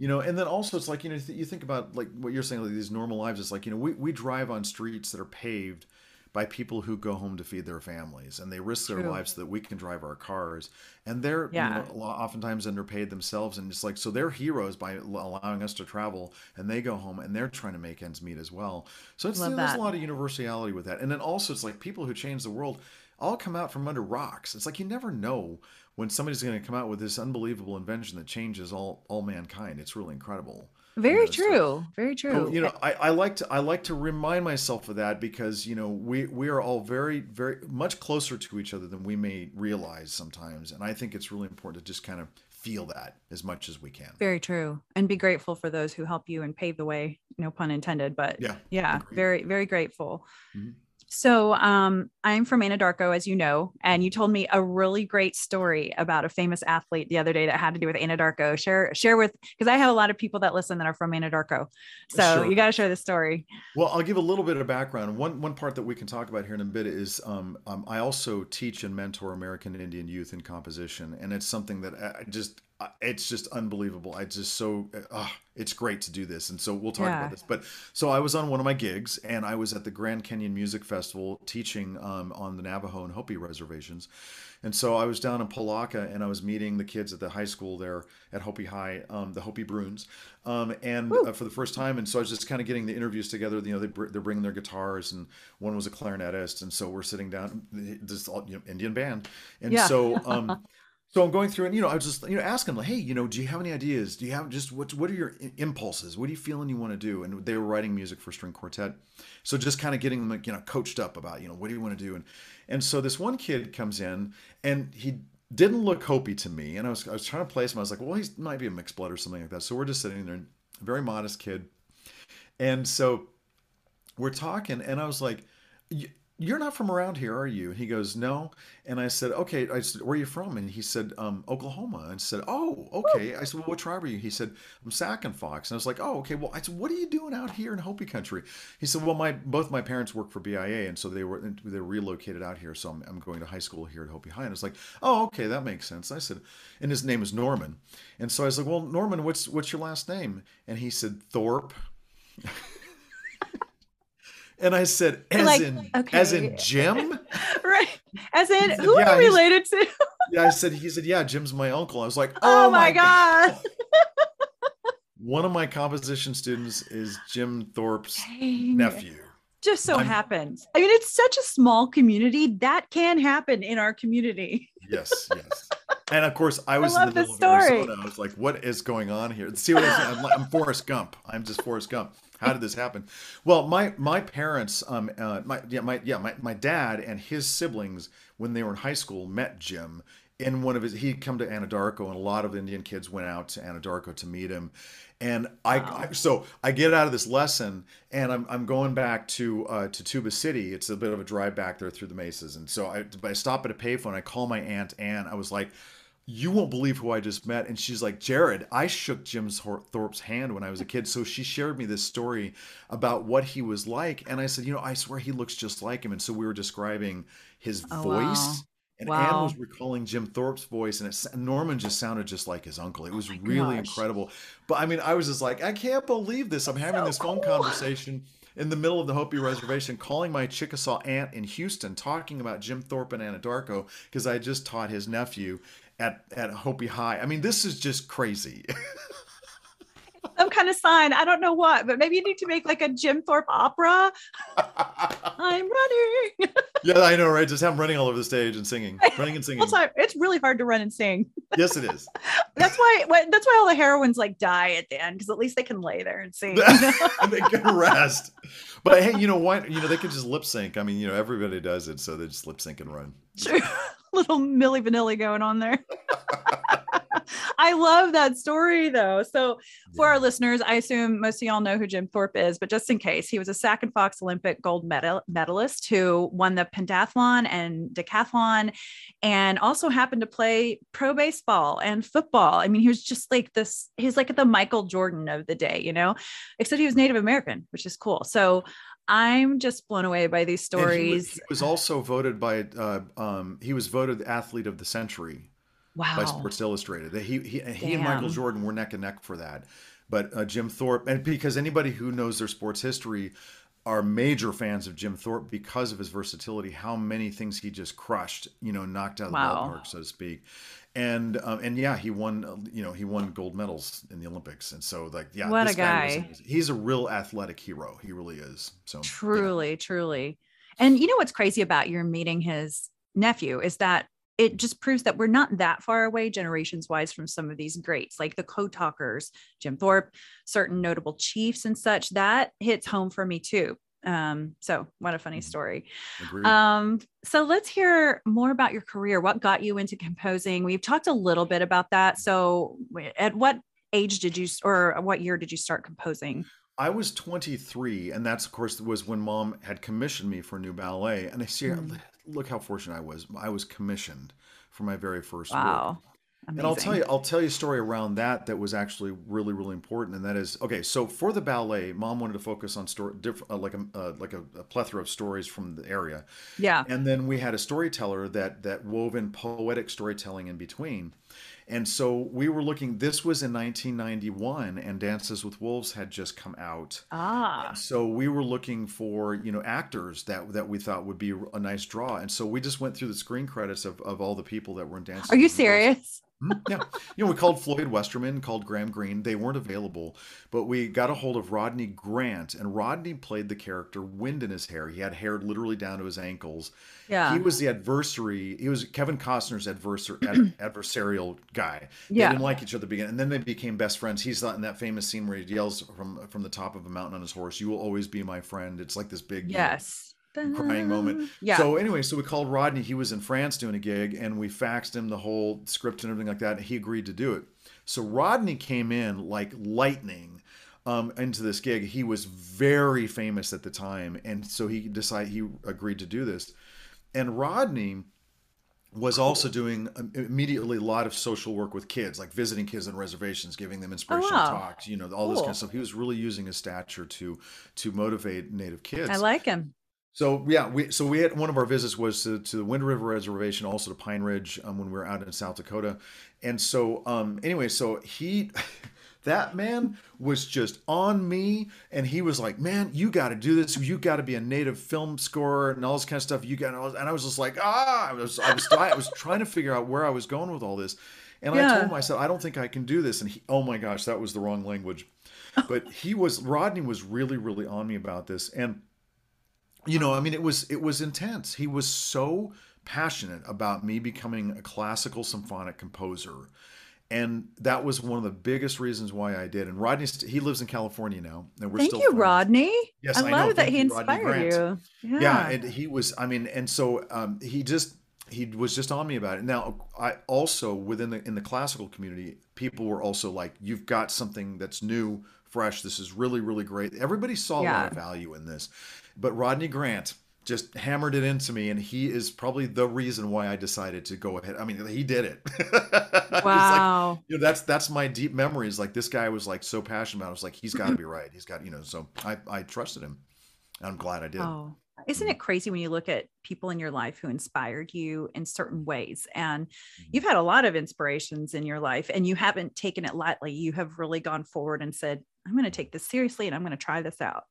You know, and then also it's like you know th- you think about like what you're saying, like these normal lives. It's like you know we we drive on streets that are paved by people who go home to feed their families and they risk their lives so that we can drive our cars and they're Yeah. you know, oftentimes underpaid themselves and it's like so they're heroes by allowing us to travel and they go home and they're trying to make ends meet as well so it's Love there's that. a lot of universality with that and then also it's like people who change the world all come out from under rocks it's like you never know when somebody's going to come out with this unbelievable invention that changes all all mankind it's really incredible very know, so- true very true Oh, you know, I, I like to I like to remind myself of that because you know we we are all very very much closer to each other than we may realize sometimes, and I think it's really important to just kind of feel that as much as we can. Very true. And be grateful for those who help you and pave the way, no pun intended, but Yeah, yeah, agreed. very, very grateful. Mhm. So um, I'm from Anadarko, as you know, and you told me a really great story about a famous athlete the other day that had to do with Anadarko. Share, share with because I have a lot of people that listen that are from Anadarko. So Sure. you got to share the story. Well, I'll give a little bit of background. One one part that we can talk about here in a bit is um, um, I also teach and mentor American Indian youth in composition, and it's something that I I just it's just unbelievable. I just so uh, it's great to do this, and so we'll talk Yeah. about this. But so I was on one of my gigs, and I was at the Grand Canyon Music Festival teaching um, on the Navajo and Hopi reservations. And so I was down in Polacca and I was meeting the kids at the high school there at Hopi High, um, the Hopi Bruins, um, and uh, for the first time. And so I was just kind of getting the interviews together. You know, they, br- they're bringing their guitars, and one was a clarinetist, and so we're sitting down, this all you know, Indian band, and Yeah. so. So I'm going through and you know I was just you know asking like hey you know do you have any ideas? Do you have just what what are your impulses? What are you feeling you want to do? And they were writing music for string quartet. So just kind of getting them you know coached up about you know what do you want to do? And and so this one kid comes in and he didn't look Hopi to me. And I was I was trying to place him. I was like well he might be a mixed blood or something like that. So we're just sitting there very modest kid. And so we're talking and I was like "Y- you're not from around here, are you? And he goes, no. And I said, okay. I said, where are you from? And he said, um, Oklahoma. And I said, oh, okay. I said, well, what tribe are you? He said, I'm Sac and Fox. And I was like, oh, okay. Well, I said, what are you doing out here in Hopi country? He said, well, my both my parents work for BIA, and so they were they were relocated out here. So I'm, I'm going to high school here at Hopi High. And I was like, oh, okay, that makes sense. I said, and his name is Norman. And so I was like, well, Norman, what's what's your last name? And he said, Thorpe. And I said, as Like, in as in. Jim? right. As in, said, who "Yeah, are you related to? Yeah, I said he said, Yeah, Jim's my uncle. I was like, Oh, Oh, my God. One of my composition students is Jim Thorpe's Dang. nephew. Just so I'm- happens. I mean, it's such a small community that can happen in our community. Yes, yes. And of course, I was love in the middle of. Arizona. I was like, "What is going on here?" See what I'm? I'm, I'm Forrest Gump. I'm just Forrest Gump. How did this happen? Well, my my parents, um, uh, my yeah, my yeah, my my dad and his siblings, when they were in high school, met Jim in one of his. He'd come to Anadarko, and a lot of Indian kids went out to Anadarko to meet him. And I, I so I get out of this lesson, and I'm, I'm going back to uh, to Tuba City. It's a bit of a drive back there through the mesas, and so I, I stop at a payphone. I call my aunt Ann. I was like, you won't believe who I just met. And she's like, Jerod, I shook Jim Thor- Thorpe's hand when I was a kid. So she shared me this story about what he was like. And I said, you know, I swear he looks just like him. And so we were describing his Oh, voice. wow. And Wow. Anne was recalling Jim Thorpe's voice, and it, Norman just sounded just like his uncle. It oh was Oh really gosh. incredible. But I mean, I was just like, I can't believe this. I'm having So this phone conversation in the middle of the Hopi reservation, calling my Chickasaw aunt in Houston, talking about Jim Thorpe and Anadarko because I just taught his nephew at at Hopi High. I mean, this is just crazy. Some kind of sign. I don't know what, but maybe you need to make like a Jim Thorpe opera. I'm running. yeah, I know, right? Just have him running all over the stage and singing, running and singing. Also, it's really hard to run and sing. Yes, it is. That's why. That's why all the heroines like die at the end because at least they can lay there and sing. and they can rest. But hey, you know what? You know they can just lip sync. I mean, you know everybody does it, so they just lip sync and run. Sure. Little Milli Vanilli going on there. I love that story though. So for Yeah. our listeners, I assume most of y'all know who Jim Thorpe is, but just in case, he was a Sac and Fox Olympic gold medal medalist who won the pentathlon and decathlon, and also happened to play pro baseball and football. I mean, he was just like this. He's like the Michael Jordan of the day, you know, except he was Native American, which is cool. So I'm just blown away by these And he was, stories. he was also voted by uh, um, he was voted athlete of the century wow. by Sports Illustrated. He he, he and Michael Jordan were neck and neck for that. But uh, Jim Thorpe, and because anybody who knows their sports history are major fans of Jim Thorpe because of his versatility, how many things he just crushed, you know, knocked out of the Wow. ballpark, so to speak. And um, and yeah, he won, uh, you know, he won gold medals in the Olympics, and so like yeah, What a this guy was he's a real athletic hero. He really is. So yeah. Truly, truly. And you know what's crazy about your meeting his nephew is that it just proves that we're not that far away generations wise from some of these greats like the code talkers jim thorpe certain notable chiefs and such that hits home for me too um so what a funny Mhm. story Agreed. um so let's hear more about your career what got you into composing we've talked a little bit about that so at what age did you or what year did you start composing I was 23, and that's of course was when mom had commissioned me for a new ballet. And I see, Mm. look how fortunate I was. I was commissioned for my very first work. Wow And I'll tell you, I'll tell you a story around that that was actually really, really important. And that is, okay, so for the ballet, mom wanted to focus on story, different, uh, like a uh, like a, a plethora of stories from the area, yeah and then we had a storyteller that that wove in poetic storytelling in between. And so we were looking. This was in 1991, and Dances with Wolves had just come out. ah So we were looking for, you know, actors that that we thought would be a nice draw, and so we just went through the screen credits of, of all the people that were in Dances. Are you with Wolves. Mhm, Yeah, you know, we called Floyd Westerman, called Graham Greene. They weren't available, but we got a hold of Rodney Grant, and Rodney played the character Wind in his hair. He had hair literally down to his ankles. Yeah. He was the adversary. He was Kevin Costner's adversar, ad, adversarial guy. They Yeah. didn't like each other at the beginning, and then they became best friends. He's not in that famous scene where he yells from from the top of a mountain on his horse, "You will always be my friend." It's like this big you know, Yes. Crying moment. Yeah. So anyway, so we called Rodney. He was in France doing a gig, and we faxed him the whole script and everything like that. And he agreed to do it. So Rodney came in like lightning um, into this gig. He was very famous at the time, and so he decided he agreed to do this. And Rodney was also doing um, immediately a lot of social work with kids, like visiting kids on reservations, giving them inspirational wow. talks, you know, all this kind of stuff. He was really using his stature to to motivate Native kids. I like him. So yeah, we so we had one of our visits was to, to the Wind River Reservation, also to Pine Ridge um, when we were out in South Dakota, and so um, anyway, so he. That man was just on me, and he was like, "Man, you got to do this. You got to be a native film scorer and all this kind of stuff. You got," and I was just like, "Ah!" I was, I was, I was trying to figure out where I was going with all this, and I told him, I said, "I don't think I can do this." And he, oh my gosh, that was the wrong language, but he was Rodney was really, really on me about this, and you know i mean it was it was intense he was so passionate about me becoming a classical symphonic composer and that was one of the biggest reasons why i did and rodney he lives in california now and we're Thank still you, friends. Rodney. Yes, I I love know. that Thank he inspired you. Yeah. yeah and he was i mean and so um, he just he was just on me about it now i also within the in the classical community people were also like you've got something that's new fresh this is really really great everybody saw a lot of value in this but rodney grant just hammered it into me and he is probably the reason why i decided to go ahead i mean he did it It's like, wow. you know that's that's my deep memories like this guy was like so passionate about it. i was like he's got to be right he's got you know so i i trusted him i'm glad i did Oh, isn't it crazy when you look at people in your life who inspired you in certain ways? And Mm-hmm. you've had a lot of inspirations in your life and you haven't taken it lightly. You have really gone forward and said, I'm going to take this seriously and I'm going to try this out.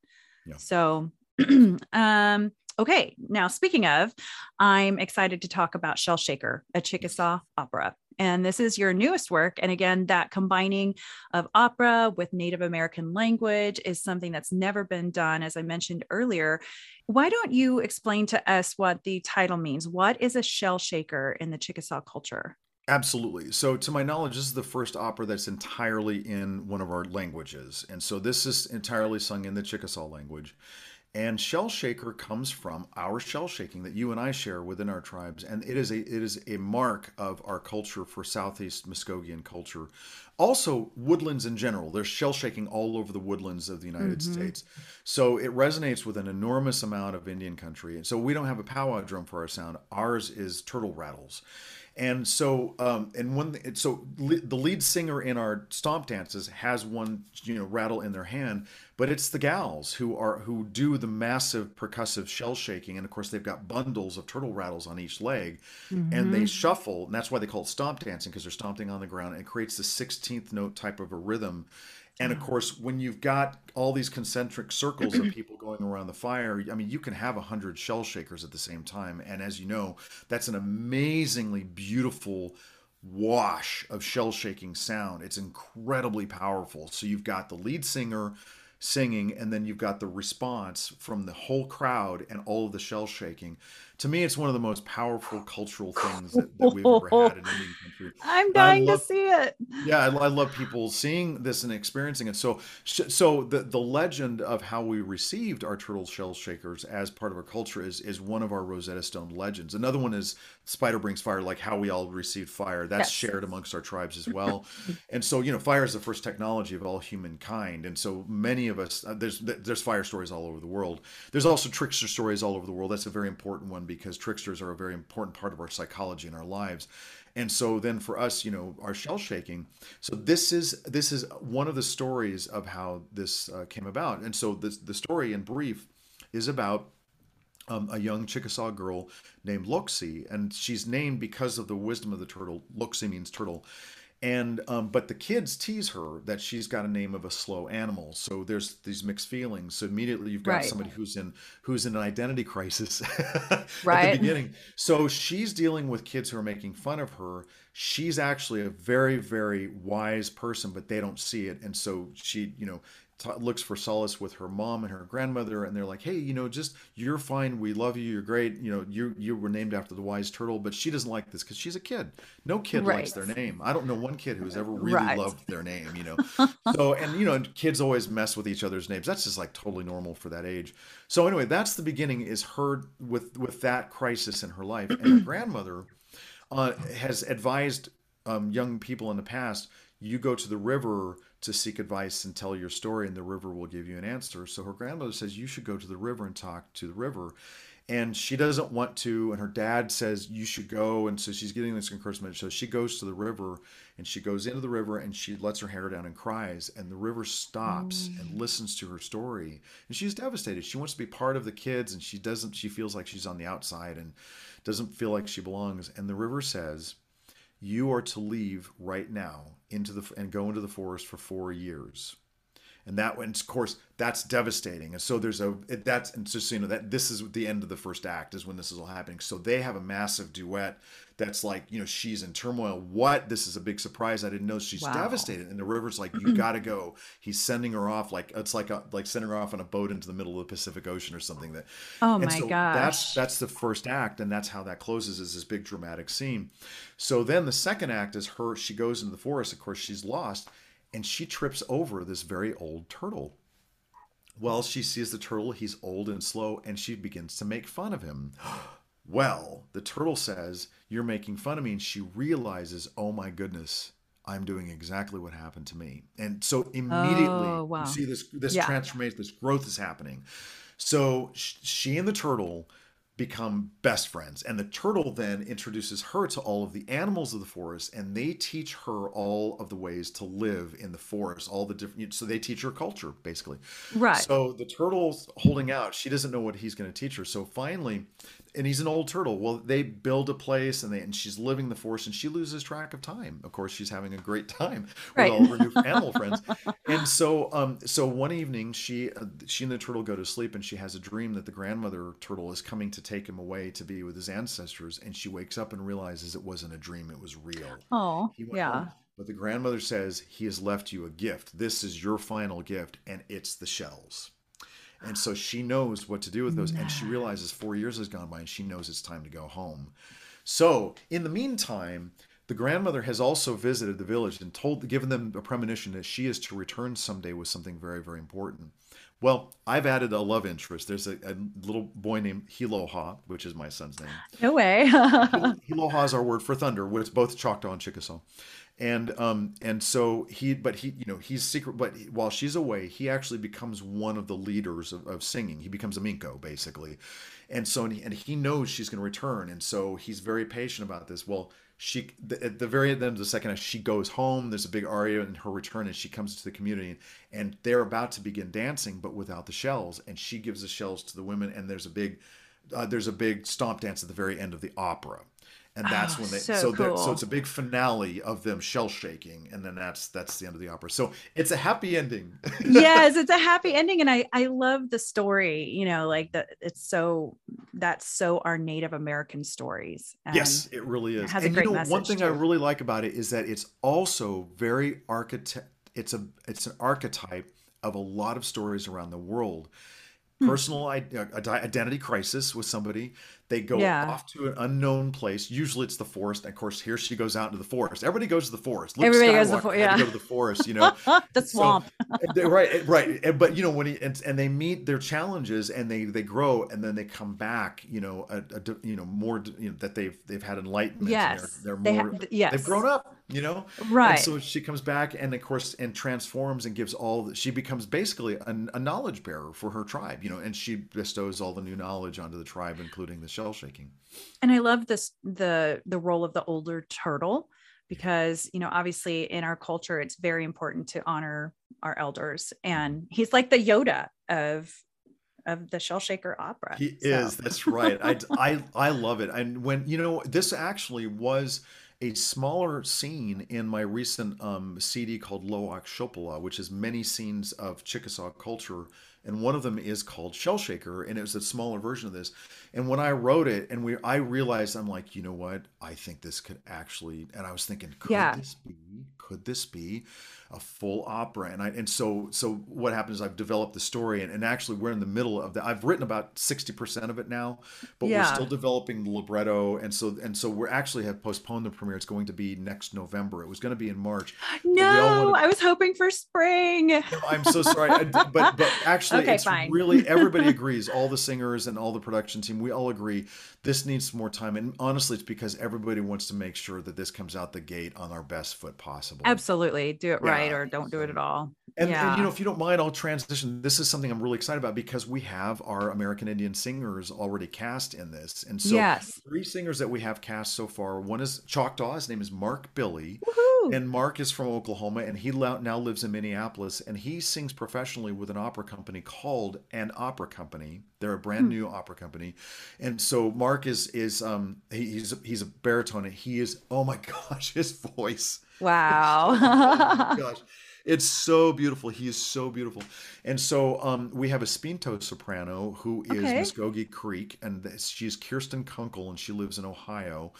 Yeah. So, um, okay. Now, speaking of, I'm excited to talk about Shell Shaker, a Chickasaw opera. And this is your newest work. And again, that combining of opera with Native American language is something that's never been done, as I mentioned earlier. Why don't you explain to us what the title means? What is a shell shaker in the Chickasaw culture? Absolutely. So, to my knowledge, this is the first opera that's entirely in one of our languages. And so, this is entirely sung in the Chickasaw language. And shell shaker comes from our shell shaking that you and I share within our tribes, and it is a it is a mark of our culture for Southeast Muskogean culture. Also, woodlands in general. There's shell shaking all over the woodlands of the United mm-hmm. States, so it resonates with an enormous amount of Indian country. And so we don't have a powwow drum for our sound. Ours is turtle rattles. And so, um, and when so the lead singer in our stomp dances has one, you know, rattle in their hand, but it's the gals who are who do the massive percussive shell shaking, and of course they've got bundles of turtle rattles on each leg, mm-hmm. and they shuffle, and that's why they call it stomp dancing because they're stomping on the ground, and it creates the sixteenth note type of a rhythm and of mm. course, when you've got all these concentric circles of people going around the fire, I mean, you can have a hundred shell shakers at the same time. And as you know, that's an amazingly beautiful wash of shell shaking sound. It's incredibly powerful. So you've got the lead singer singing, and then you've got the response from the whole crowd and all of the shell shaking to me, it's one of the most powerful cultural things that, that we've ever had in Indian country. I'm dying love, to see it. Yeah, I, I, love people seeing this and experiencing it. So, so the the legend of how we received our turtle shell shakers as part of our culture is is one of our Rosetta Stone legends. Another one is spider brings fire, like how we all received fire. That's yes. shared amongst our tribes as well. and so, you know, fire is the first technology of all humankind, and so many of us uh, there's there's fire stories all over the world. There's also trickster stories all over the world. That's a very important one because tricksters are a very important part of our psychology in our lives. And so then for us you know our shell shaking. So this is this is one of the stories of how this uh, came about. And so this the story in brief is about um, a young Chickasaw girl named Loxie, and she's named because of the wisdom of the turtle. Loxie means turtle, and um, but the kids tease her that she's got a name of a slow animal. So there's these mixed feelings. So immediately you've got right. somebody who's in who's in an identity crisis right. at the beginning. So she's dealing with kids who are making fun of her. She's actually a very very wise person but they don't see it. And so she you know t- looks for solace with her mom and her grandmother and they're like hey you know just you're fine we love you you're great you know you you were named after the wise turtle but she doesn't like this because she's a kid. No kid right. likes their name. I don't know one kid who's ever really right. loved their name you know. So and you know kids always mess with each other's names. That's just like totally normal for that age. So anyway that's the beginning is her with with that crisis in her life. And her grandmother uh, has advised um, young people in the past you go to the river to seek advice and tell your story, and the river will give you an answer. So her grandmother says, You should go to the river and talk to the river. And she doesn't want to, and her dad says, You should go. And so she's getting this encouragement. So she goes to the river and she goes into the river and she lets her hair down and cries. And the river stops mm. and listens to her story. And she's devastated. She wants to be part of the kids, and she doesn't, she feels like she's on the outside and doesn't feel like she belongs. And the river says, You are to leave right now into the and go into the forest for four years. And that and of course that's devastating. And so there's a that's and so you know that this is the end of the first act is when this is all happening. So they have a massive duet that's like you know she's in turmoil. What? This is a big surprise. I didn't know. She's wow. devastated. And the river's like you gotta go. He's sending her off like it's like a, like sending her off on a boat into the middle of the pacific ocean or something that oh my so gosh. that's that's the first act and that's how that closes is this big dramatic scene. So then the second act is her she goes into the forest. Of course she's lost and she trips over this very old turtle. Well, she sees the turtle, he's old and slow, and she begins to make fun of him. well, the turtle says, You're making fun of me. And she realizes, Oh my goodness, I'm doing exactly what happened to me. And so immediately, oh, wow. you see this, this yeah. transformation, this growth is happening. So she and the turtle become best friends. And the turtle then introduces her to all of the animals of the forest and they teach her all of the ways to live in the forest, all the different so they teach her culture basically. Right. So the turtle's holding out. She doesn't know what he's going to teach her. So finally and he's an old turtle. Well, they build a place, and they and she's living the forest, and she loses track of time. Of course, she's having a great time with right. all of her new animal friends. And so, um, so one evening, she uh, she and the turtle go to sleep, and she has a dream that the grandmother turtle is coming to take him away to be with his ancestors. And she wakes up and realizes it wasn't a dream; it was real. Oh, yeah. Home, but the grandmother says he has left you a gift. This is your final gift, and it's the shells. And so she knows what to do with those. And she realizes four years has gone by and she knows it's time to go home. So in the meantime, the grandmother has also visited the village and told, given them a premonition that she is to return someday with something very, very important. Well, I've added a love interest. There's a, a little boy named Hiloha, which is my son's name. No way. Hiloha is our word for thunder, which both Choctaw and Chickasaw. And um and so he, but he, you know, he's secret. But while she's away, he actually becomes one of the leaders of, of singing. He becomes a minko basically, and so and he, and he knows she's going to return, and so he's very patient about this. Well, she at the very end of the second she goes home there's a big aria in her return and she comes to the community and they're about to begin dancing but without the shells and she gives the shells to the women and there's a big uh, there's a big stomp dance at the very end of the opera and that's Oh, when they so so they're- so it's a big finale of them shell shaking and then that's that's the end of the opera so it's a happy ending yes, it's a happy ending. And I, I love the story, you know, like the, it's so, that's so our Native American stories. And yes, it really is. it has a and great you know, one thing I really like about it is that it's also very architect. It's a it's an archetype of a lot of stories around the world. Hmm. Personal i- ide- identity crisis with somebody. They go Yeah. off to an unknown place. Usually it's the forest. And of course, here she goes out into the forest. Everybody goes to the forest. Luke Everybody goes to the Skywalker for- had to yeah. go to the forest. You know, the swamp. they- right right but you know when he and, and they meet their challenges and they they grow and then they come back you know a, a you know more you know that they've they've had enlightenment Yes, they're, they they're ha- more th- yes. they've grown up you know Right. and so she comes back and of course and transforms and gives all the, she becomes basically a, a knowledge bearer for her tribe you know and she bestows all the new knowledge onto the tribe including the shell shaking and I love this the the role of the older turtle because you know obviously in our culture it's very important to honor our elders and he's like the Yoda of of the Shell Shaker opera. He So- is. That's right. I, I I love it. And when you know this actually was a smaller scene in my recent um, CD called Lowak Shoppala', which is many scenes of Chickasaw culture, and one of them is called Shell Shaker, and it was a smaller version of this. And when I wrote it, and we I realized I'm like, you know what? I think this could actually. And I was thinking, could Yeah. this be? Could this be a full opera? And I and so so what happens? is I've developed the story, and, and actually we're in the middle of the. I've written about sixty percent of it now, but we're still developing the libretto, and so and so we're actually have postponed the premiere. It's going to be next November. It was going to be in March. no, wanna- I was hoping for spring. No, I'm so sorry, I, but but actually, Okay, it's fine. really everybody agrees. All the singers and all the production team, we all agree this needs more time. And honestly, it's because everybody wants to make sure that this comes out the gate on our best foot possible. Absolutely, do it right Yeah. Or don't do it at all. And, yeah. and you know, if you don't mind, I'll transition. This is something I'm really excited about because we have our American Indian singers already cast in this, and so yes. three singers that we have cast so far. One is Choctaw. His name is Mark Billy. Woohoo. And Mark is from Oklahoma, and he now lives in Minneapolis, and he sings professionally with an opera company called An Opera Company. They're a brand Hmm. new opera company, and so Mark is is um he, he's he's a baritone, and he is oh my gosh, his voice wow. oh gosh. It's so beautiful. He is so beautiful. And so um, we have a spinto soprano who is Okay. muskogee creek and th- she's kirsten kunkel and she lives in ohio.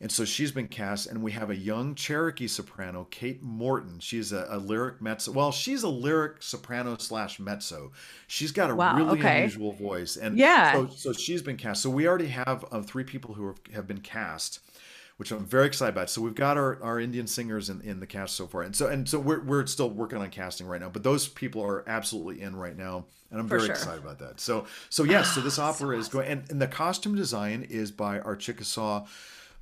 And so she's been cast and we have a young cherokee soprano kate morton. She's a, a lyric mezzo well she's a lyric soprano slash mezzo. She's got a Wow, really okay. unusual voice. And Yeah. so, so she's been cast. So we already have uh, three people who have, have been cast which I'm very excited about. So we've got our, our Indian singers in, in the cast so far, and so and so we're, we're still working on casting right now. But those people are absolutely in right now, and I'm For very sure. excited about that. So so yes, so this So opera is going, and, and the costume design is by our Chickasaw,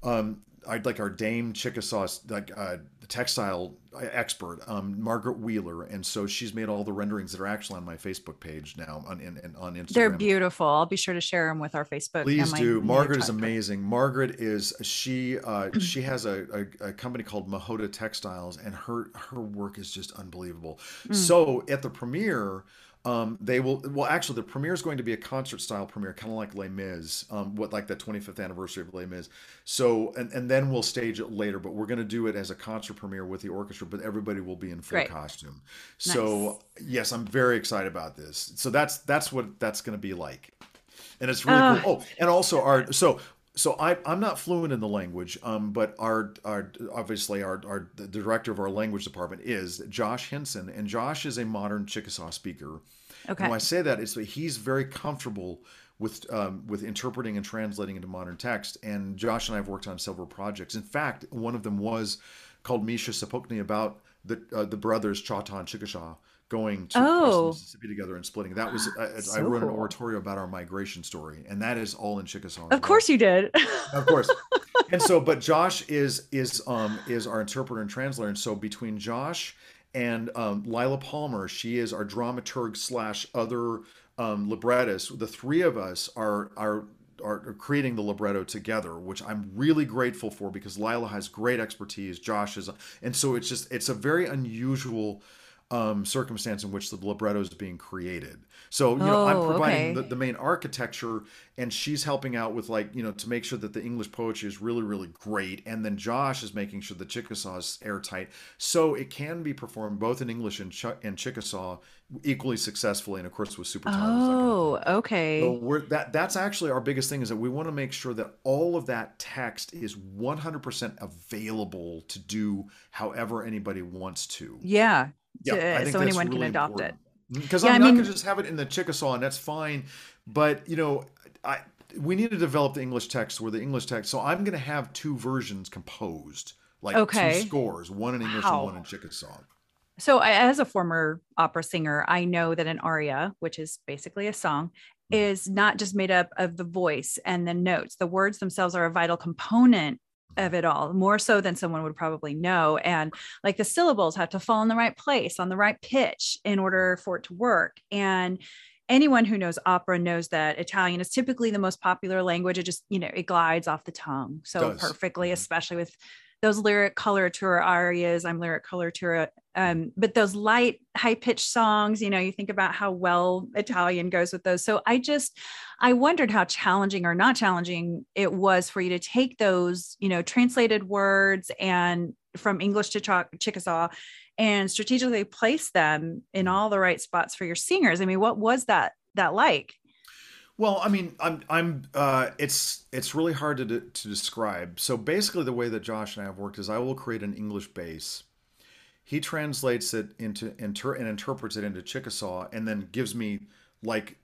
um, I'd like our Dame Chickasaw like uh, textile expert, um, Margaret Wheeler, and so she's made all the renderings that are actually on my Facebook page now on in, in, on Instagram. They're beautiful. I'll be sure to share them with our Facebook. and Please do. Margaret is amazing. Margaret is she uh, she has a, a, a company called Mahota Textiles, and her her work is just unbelievable. Mm. So at the premiere. Um, they will well actually the premiere is going to be a concert style premiere kind of like Les Mis um, what like the 25th anniversary of Les Mis. So and, and then we'll stage it later but we're going to do it as a concert premiere with the orchestra but everybody will be in full Great. costume. So yes I'm very excited about this. So that's that's what that's going to be like. And it's really cool. Oh, and also our so so I, I'm not fluent in the language, um, but our, our obviously our, our the director of our language department is Josh Hinson, and Josh is a modern Chickasaw speaker. Okay. And when I say that, it's that he's very comfortable with um, with interpreting and translating into modern text. And Josh and I have worked on several projects. In fact, one of them was called Misha Sipokni about the uh, the brothers Choctaw and Chickasha going to Oh. Mississippi together and splitting. That was I, I So wrote an oratorio about our migration story, and that is all in Chickasaw. Of course you did. of course and so but josh is is um is our interpreter and translator and so between josh and um, lila palmer she is our dramaturg slash other um, librettist the three of us are are are creating the libretto together which i'm really grateful for because lila has great expertise josh is and so it's just it's a very unusual um, circumstance in which the libretto is being created. So you know, I'm Oh, providing okay. the, the main architecture, and she's helping out with like you know to make sure that the English poetry is really really great, and then Josh is making sure the Chickasaw is airtight, so it can be performed both in English and, Ch- and Chickasaw equally successfully, and of course with super that kind of oh, so okay. we're that that's actually our biggest thing is that we want to make sure that all of that text is 100% available to do however anybody wants to. Yeah. Yeah, to- so anyone can adopt important. it. Because Yeah, I'm I not mean- going to just have it in the Chickasaw, and that's fine. But you know, I we need to develop the English text where the English text. So I'm going to have two versions composed, like Okay. two scores, one in English Wow. and one in Chickasaw. So, as a former opera singer, I know that an aria, which is basically a song, Mm-hmm. is not just made up of the voice and the notes. The words themselves are a vital component of it all, more so than someone would probably know. And like the syllables have to fall in the right place, on the right pitch in order for it to work. And anyone who knows opera knows that Italian is typically the most popular language. It just, you know, it glides off the tongue so Does. perfectly, Mhm. especially with those lyric coloratura arias. I'm lyric coloratura. Um, but those light, high pitched songs, you know, you think about how well Italian goes with those. So I just, I wondered how challenging or not challenging it was for you to take those, you know, translated words and from English to Chick- Chickasaw and strategically place them in all the right spots for your singers. I mean, what was that that like? Well, I mean, I'm, I'm, uh, it's, it's really hard to, de- to describe. So basically, the way that Josh and I have worked is I will create an English base. He translates it into, inter- and interprets it into Chickasaw, and then gives me like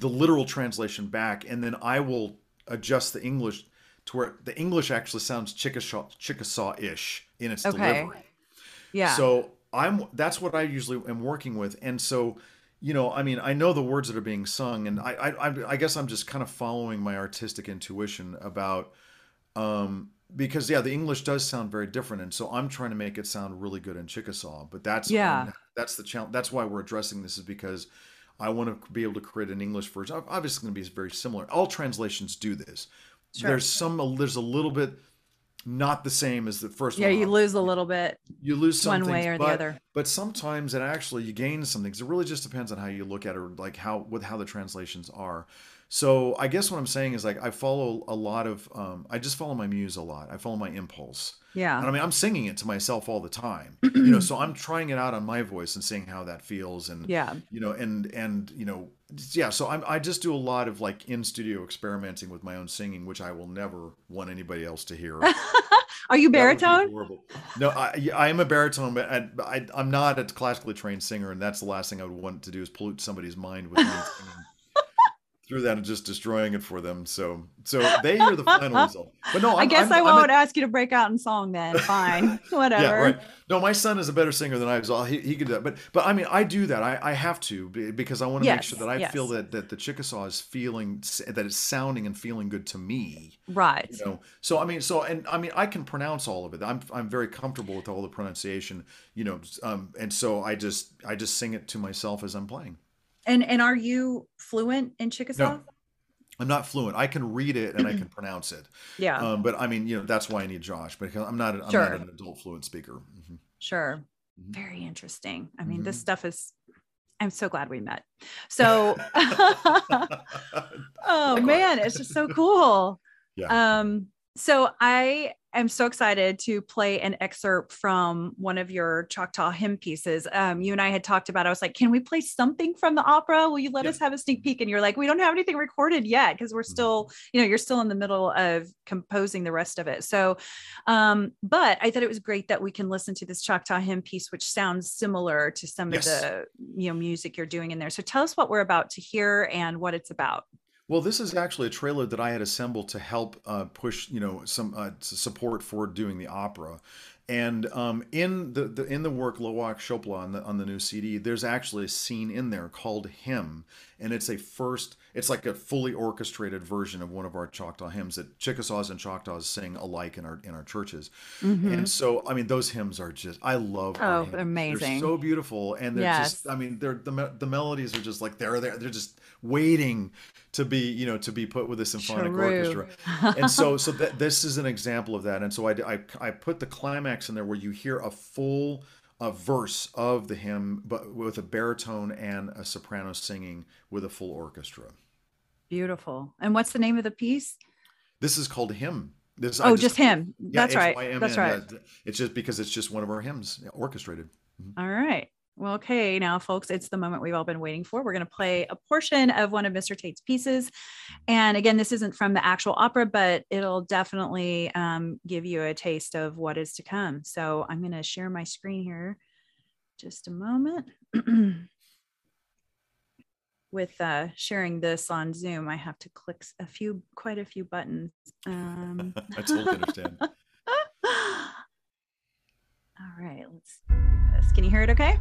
the literal translation back, and then I will adjust the English to where the English actually sounds Chickasaw, Chickasaw-ish in its Okay. delivery. Yeah. So I'm that's what I usually am working with, and so you know, I mean, I know the words that are being sung, and I I, I- guess I'm just kind of following my artistic intuition about um because yeah, the English does sound very different, and so I'm trying to make it sound really good in Chickasaw. But that's Yeah. that's the challenge. That's why we're addressing this is because I want to be able to create an English version. Obviously, going to be very similar. All translations do this. Sure. There's some there's a little bit not the same as the first yeah, one. Yeah, you lose a little bit you lose some one things, way or the other. But sometimes it actually you gain some things. It really just depends on how you look at it, or like how with how the translations are. So I guess what I'm saying is like I follow a lot of um, I just follow my muse a lot. I follow my impulse. Yeah. And I mean I'm singing it to myself all the time. you know, so I'm trying it out on my voice and seeing how that feels and Yeah. you know and and you know yeah so I'm, i just do a lot of like in studio experimenting with my own singing which i will never want anybody else to hear. Are you That would be baritone? No, I, I am a baritone, but I, I, I'm not a classically trained singer, and that's the last thing I would want to do is pollute somebody's mind with me singing through that and just destroying it for them. So, so they hear the final result. But no, I'm, I guess I'm, I won't a- ask you to break out in song then. Fine. Whatever. yeah, right. No, my son is a better singer than I was. He, he could do that, but but I mean, I do that. I, I have to because I want to make sure that I yes. feel that that the Chickasaw is feeling that it's sounding and feeling good to me. Right. you know so i mean so and i mean i can pronounce all of it i'm i'm very comfortable with all the pronunciation you know um and so i just i just sing it to myself as i'm playing And and are you fluent in Chickasaw? No. i'm not fluent i can read it and i can pronounce it Yeah. um but i mean you know that's why i need josh because i'm not i'm Sure. not an adult fluent speaker Mhm. Sure. Mhm. Very interesting. I mean, this Mhm. stuff is I'm so glad we met. So oh man, it's just so cool. Yeah. Um, so I am so excited to play an excerpt from one of your Choctaw hymn pieces. Um, you and I had talked about, I was like, can we play something from the opera? Will you let yeah. us have a sneak peek? And you're like, we don't have anything recorded yet because we're mm-hmm. still, you know, you're still in the middle of composing the rest of it. So, um, but I thought it was great that we can listen to this Choctaw hymn piece, which sounds similar to some yes. of the, you know, music you're doing in there. So tell us what we're about to hear and what it's about. Well, this is actually a trailer that I had assembled to help uh, push, you know, some uh, support for doing the opera. And um, in the, the in the work Lowak Shoppala' on the on the new CD, there's actually a scene in there called Hymn, and it's a first it's like a fully orchestrated version of one of our Choctaw hymns that Chickasaws and Choctaws sing alike in our in our churches. Mm-hmm. And so, I mean, those hymns are just I love. Oh, amazing! They're so beautiful, and they're yes. just I mean, they're the the melodies are just like they're there. They're just waiting to be you know to be put with a symphonic True. orchestra. and so so th- this is an example of that. And so I, I I put the climax in there where you hear a full a verse of the hymn, but with a baritone and a soprano singing with a full orchestra. Beautiful. And what's the name of the piece? This is called hymn. This, oh, just, just, hymn. Yeah, That's right. That's right. it's just because it's just one of our hymns orchestrated. Mm-hmm. All right. Well, okay, now, folks, it's the moment we've all been waiting for. We're going to play a portion of one of Mr. Tate's pieces. And again, this isn't from the actual opera, but it'll definitely um, give you a taste of what is to come. So I'm going to share my screen here just a moment. With uh, sharing this on Zoom, I have to click a few, quite a few buttons. Um, I totally understand. all right, let's do this. Can you hear it okay?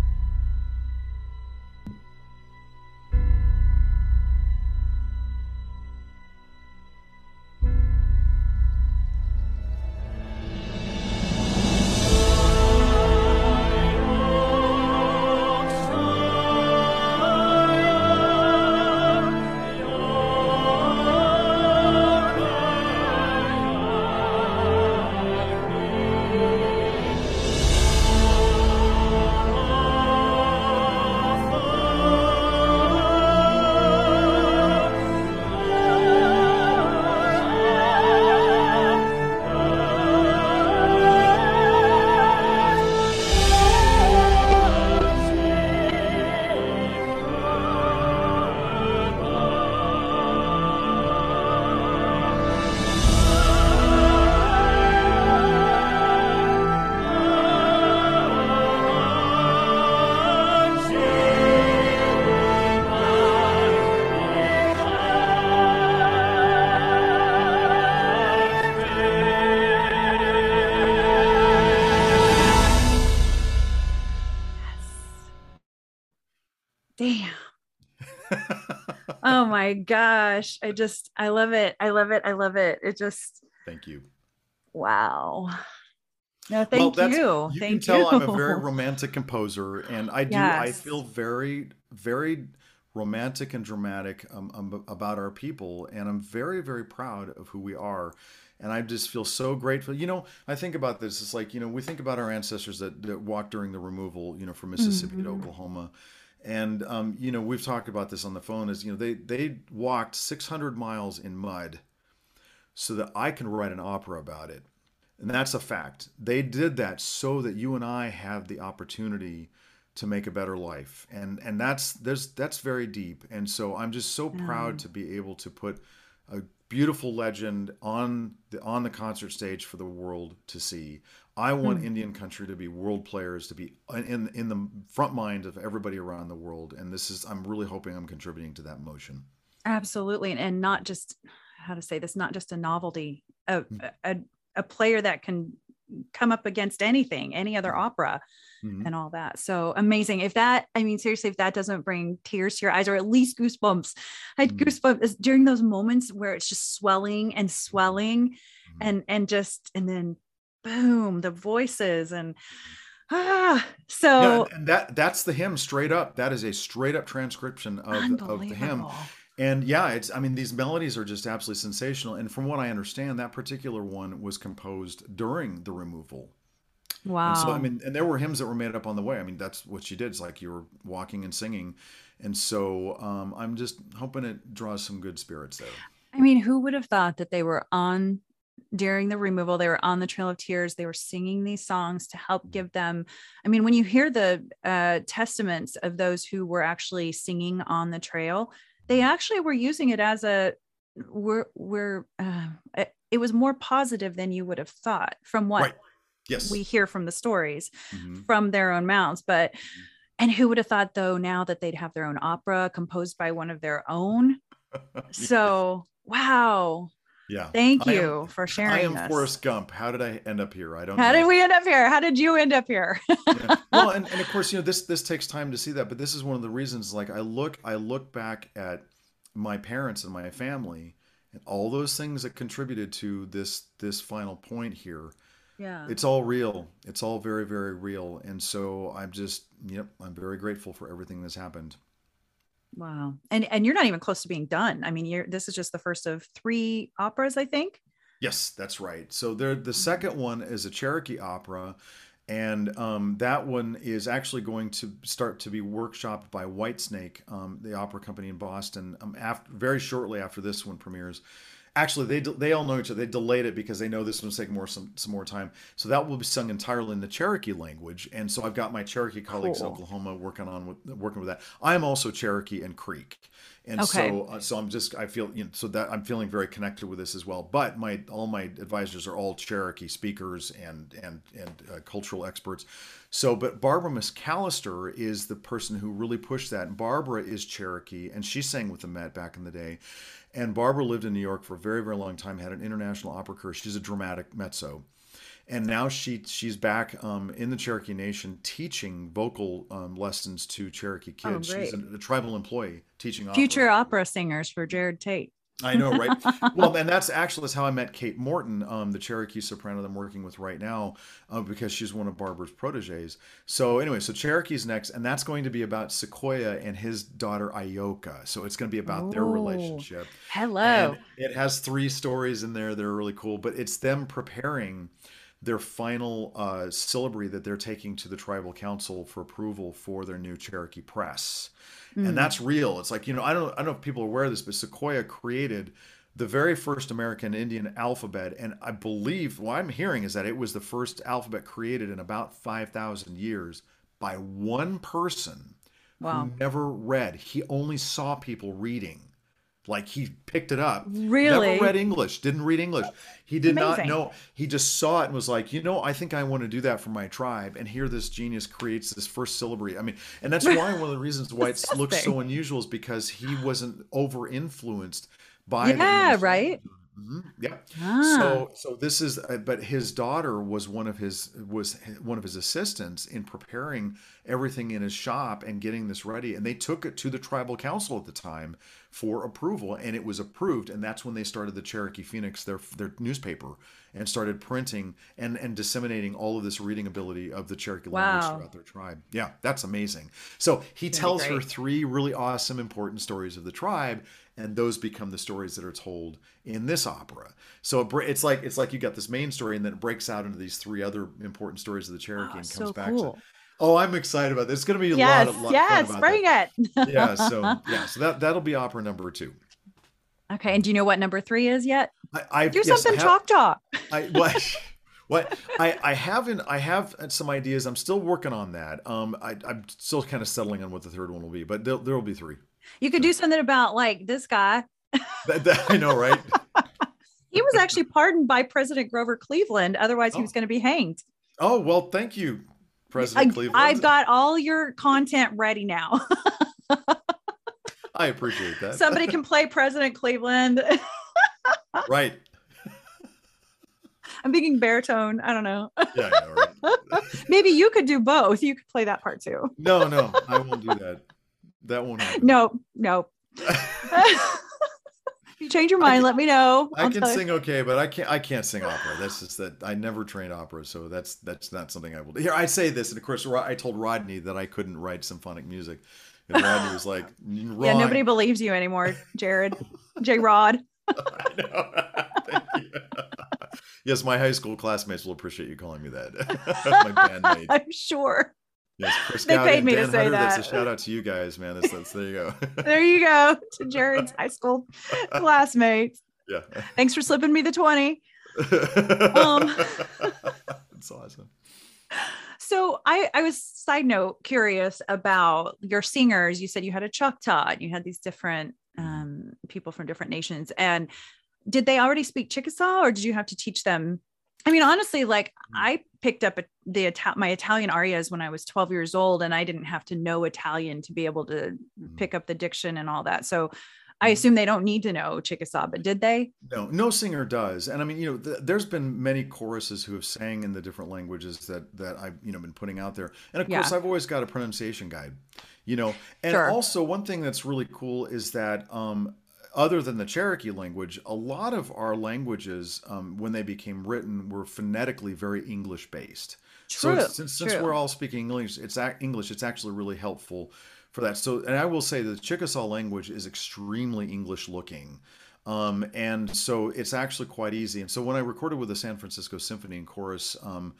My gosh. I just, I love it. I love it. I love it. It just. Thank you. Wow. No, thank well, you. You thank can tell you. I'm a very romantic composer, and I do. Yes. I feel very, very romantic and dramatic um, um, about our people, and I'm very, very proud of who we are. And I just feel so grateful. You know, I think about this. It's like you know, we think about our ancestors that, that walked during the removal. You know, from Mississippi mm-hmm. to Oklahoma, and um, you know we've talked about this on the phone is you know they they walked 600 miles in mud so that i can write an opera about it. And that's a fact. They did that so that you and i have the opportunity to make a better life. And and that's there's that's very deep. And so i'm just so proud mm. to be able to put a beautiful legend on the on the concert stage for the world to see I want hmm. Indian country to be world players, to be in in the front mind of everybody around the world, and this is I'm really hoping I'm contributing to that motion. Absolutely, and not just how to say this, not just a novelty, a hmm. a, a player that can come up against anything, any other hmm. opera. Mm-hmm. and all that. So amazing. If that, I mean, seriously, if that doesn't bring tears to your eyes or at least goosebumps, I had mm-hmm. goosebumps during those moments where it's just swelling and swelling mm-hmm. and, and just, and then boom, the voices and ah so yeah, and that that's the hymn straight up. That is a straight up transcription of, of the hymn. And yeah, it's I mean these melodies are just absolutely sensational. And from what I understand, that particular one was composed during the removal. Wow. And so I mean, and there were hymns that were made up on the way. I mean, that's what she did. It's like you were walking and singing. And so um, I'm just hoping it draws some good spirits there. I mean, who would have thought that they were on during the removal they were on the trail of tears they were singing these songs to help give them i mean when you hear the uh, testaments of those who were actually singing on the trail they actually were using it as a we're we're uh, it was more positive than you would have thought from what Right. Yes. we hear from the stories Mhm. from their own mouths but and who would have thought though now that they'd have their own opera composed by one of their own so wow yeah. thank I am- you for sharing. I am this Forrest Gump. How did I end up here? I don't know. how know. did we end up here how did you end up here Yeah. well and, and of course you know this this takes time to see that but this is one of the reasons like i look i look back at my parents and my family and all those things that contributed to this this final point here yeah it's all real it's all very very real and so i'm just yep i'm very grateful for everything that's happened wow and and you're not even close to being done i mean you're this is just the first of three operas i think Yes, that's right. So there, the second one is a Cherokee opera, and um, that one is actually going to start to be workshopped by White Snake, um, the opera company in Boston, um, after very shortly after this one premieres. Actually, they they all know each other. They delayed it because they know this one's taking more some some more time. So that will be sung entirely in the Cherokee language. And so I've got my Cherokee colleagues in Oklahoma working on with working with that. I'm also Cherokee and Creek, and Okay. so uh, so I'm just I feel you know, so that I'm feeling very connected with this as well. But my all my advisors are all Cherokee speakers and and and uh, cultural experts. So, but Barbara McAlister is the person who really pushed that. And Barbara is Cherokee, and she sang with the Met back in the day. And Barbara lived in New York for a very very long time. Had an international opera career. She's a dramatic mezzo and now she she's back um, in the Cherokee Nation teaching vocal um, lessons to Cherokee Oh, kids. great. she's a, a tribal employee teaching opera. future opera singers for Jerod Tate I know, right? well, and that's actually how I met Kate Morton, um, the Cherokee soprano that I'm working with right now, uh, because she's one of Barbara's proteges. So anyway, so Cherokee's next, and that's going to be about Sequoyah and his daughter Ayoka. So it's going to be about their Oh. relationship. hello And it has three stories in there that are really cool, but it's them preparing their final uh, syllabary that they're taking to the tribal council for approval for their new Cherokee press. Mm. And that's real. It's like, you know, I don't I don't know if people are aware of this, but Sequoyah created the very first American Indian alphabet. And I believe what I'm hearing is that it was the first alphabet created in about 5,000 years by one person wow who never read. He only saw people reading. Like he picked it up. Really? Never read English, didn't read English. He did Amazing. not know. He just saw it and was like, you know, I think I want to do that for my tribe. And here this genius creates this first syllabary. I mean, and that's why one of the reasons why it looks so unusual is because he wasn't over influenced by Yeah, right? Mhm, Yeah. Ah. So so this is uh, but his daughter was one of his was one of his assistants in preparing everything in his shop and getting this ready and they took it to the tribal council at the time for approval and it was approved and that's when they started the Cherokee Phoenix their their newspaper and started printing and and disseminating all of this reading ability of the Cherokee language throughout their tribe. Yeah, that's amazing. So he tells her three really awesome important stories of the tribe and those become the stories that are told in this opera so it, it's like it's like you got this main story and then it breaks out into these three other important stories of the cherokee Oh, and so comes back cool. to oh i'm excited about this it's going to be a yes lot of lot yes bring that. it yeah so yeah so that that'll be opera number two okay and do you know what number three is yet i, I do yes, I something have- chalk talk I what what I I haven't I have some ideas. I'm still working on that. Um, I, I'm still kind of settling on what the third one will be, but there there will be three. You could do something about like this guy That, that- I know, right? he was actually pardoned by president grover cleveland otherwise he was Oh. going to be hanged Oh well, thank you, President I, Cleveland. i've got all your content ready now I appreciate that. somebody can play president cleveland right? i'm thinking baritone i don't know Yeah, know, right? maybe you could do both you could play that part too No, no, I won't do that. That won't happen. no no if you change your mind let me know I I'll can tell you. sing okay, but I can't. I can't sing opera. That's just that I never trained opera, so that's that's not something I will do. Here, I say this, and of course, I told Rodney that I couldn't write symphonic music, and Rodney was like, yeah nobody believes you anymore Jerod j rod I know. Thank you. yes, my high school classmates will appreciate you calling me that. my bandmate. i'm sure Yes, They paid me to say Hunter, That's that. a shout out to you guys, man. That's, that's there you go. there you go to Jerod's high school classmates yeah. thanks for slipping me the 20 um, That's awesome. So I, I was side note curious about your singers. You said you had a Choctaw and you had these different um, people from different nations. And did they already speak Chickasaw or did you have to teach them? I mean, honestly, like mm. I picked up the my Italian arias when I was 12 years old, and I didn't have to know Italian to be able to mm-hmm. pick up the diction and all that. So I mm-hmm. assume they don't need to know Chickasaw, but did they? No, no singer does. And I mean, you know, th- there's been many choruses who have sang in the different languages that that I've you know been putting out there. And of course, I've always got a pronunciation guide. You know, and sure. also one thing that's really cool is that um, other than the Cherokee language, a lot of our languages, um, when they became written, were phonetically very English based. True. So since, since we're all speaking English, it's English. It's actually really helpful for that. So, and I will say the Chickasaw language is extremely English looking. Um, and so it's actually quite easy. And so when I recorded with the San Francisco Symphony and Chorus um,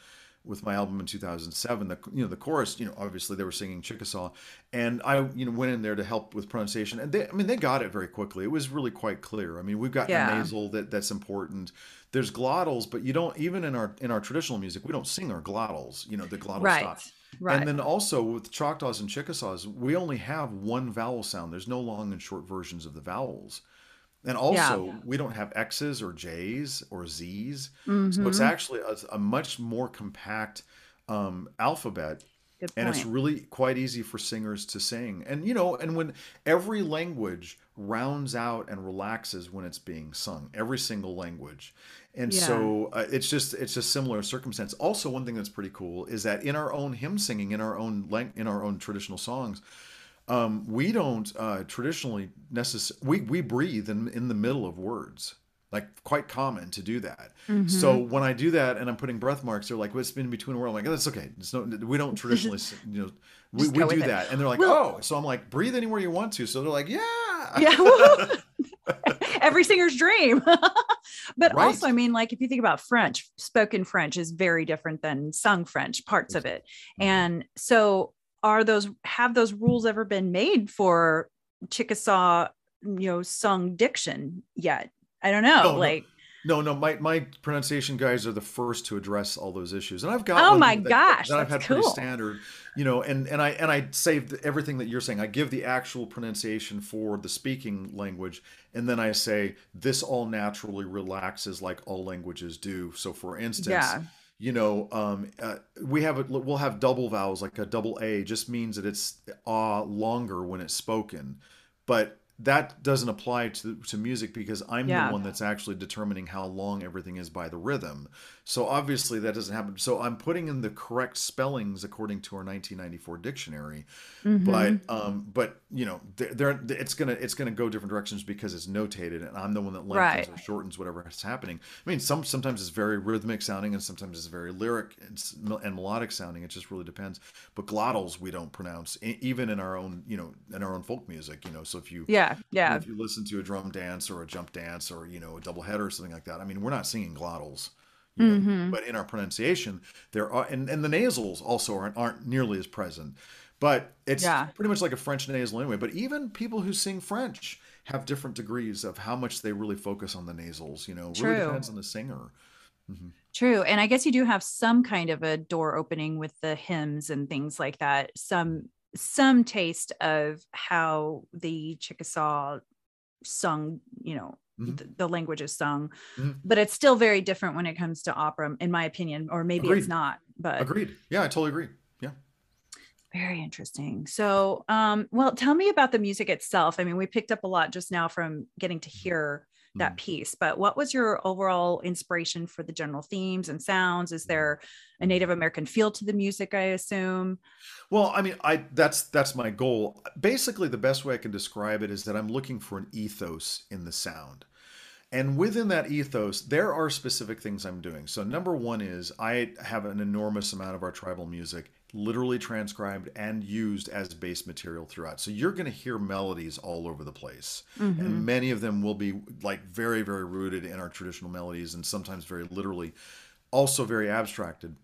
with my album in 2007, the you know the chorus, you know, obviously they were singing Chickasaw, and I you know went in there to help with pronunciation, and they, I mean, they got it very quickly. It was really quite clear. I mean, we've got yeah. nasal that that's important. There's glottals, but you don't even in our in our traditional music we don't sing our glottals. You know, the glottal right. stop. Right. And then also with Choctaws and Chickasaws, we only have one vowel sound. There's no long and short versions of the vowels. And also, yeah. we don't have X's or J's or Z's. Mm-hmm. So it's mm-hmm. actually a, a much more compact um, alphabet. And it's really quite easy for singers to sing. And, you know, and when every language rounds out and relaxes when it's being sung, every single language. And yeah. so uh, it's just it's a similar circumstance. Also, one thing that's pretty cool is that in our own hymn singing, in our own lang- in our own traditional songs, um, we don't uh, traditionally necessarily we, we breathe in, in the middle of words like quite common to do that. Mm-hmm. so when i do that and i'm putting breath marks they're like what's well, been between i'm like oh, that's okay. It's no we don't traditionally you know we, we do that. And they're like well, oh so i'm like breathe anywhere you want to. So they're like yeah. Yeah every singer's dream. But right. also i mean like if you think about french spoken french is very different than sung french parts of it. Mm-hmm. and so are those have those rules ever been made for Chickasaw, you know, sung diction yet? I don't know. No, like no, no, my my pronunciation guys are the first to address all those issues, and I've got. Oh my that, gosh, that I've had cool. pretty standard, you know, and and I and I saved everything that you're saying. I give the actual pronunciation for the speaking language, and then I say this all naturally relaxes like all languages do. So, for instance. Yeah you know, um, uh, we have a, we'll have double vowels like a double A just means that it's ah longer when it's spoken, but that doesn't apply to to music because I'm yeah. the one that's actually determining how long everything is by the rhythm. So obviously that doesn't happen. So I'm putting in the correct spellings according to our 1994 dictionary, mm-hmm. but um, but you know they're, it's gonna it's gonna go different directions because it's notated, and I'm the one that lengthens right. or shortens whatever is happening. I mean, some sometimes it's very rhythmic sounding, and sometimes it's very lyric and, and melodic sounding. It just really depends. But glottals we don't pronounce even in our own you know in our own folk music. You know, so if you yeah yeah if you listen to a drum dance or a jump dance or you know a double header or something like that, I mean, we're not singing glottals. You know? mm-hmm. But in our pronunciation, there are, and, and the nasals also aren't, aren't nearly as present. But it's yeah. pretty much like a French nasal anyway. But even people who sing French have different degrees of how much they really focus on the nasals. You know, True. really depends on the singer. Mm-hmm. True. And I guess you do have some kind of a door opening with the hymns and things like that. Some some taste of how the Chickasaw sung, you know, mm-hmm. the, the, language is sung, mm-hmm. but it's still very different when it comes to opera, in my opinion, or maybe agreed. it's not. But agreed. Yeah, I totally agree. Yeah. Very interesting. So, um, well, tell me about the music itself. I mean, we picked up a lot just now from getting to mm-hmm. hear that mm. piece but what was your overall inspiration for the general themes and sounds? Is there a native american feel to the music i assume? Well i mean i that's that's my goal. Basically the best way i can describe it is that i'm looking for an ethos in the sound. And within that ethos, there are specific things I'm doing. So, number one is I have an enormous amount of our tribal music literally transcribed and used as base material throughout. So you're going to hear melodies all over the place. Mm-hmm. And many of them will be like very, very rooted in our traditional melodies and sometimes very literally, also very abstracted.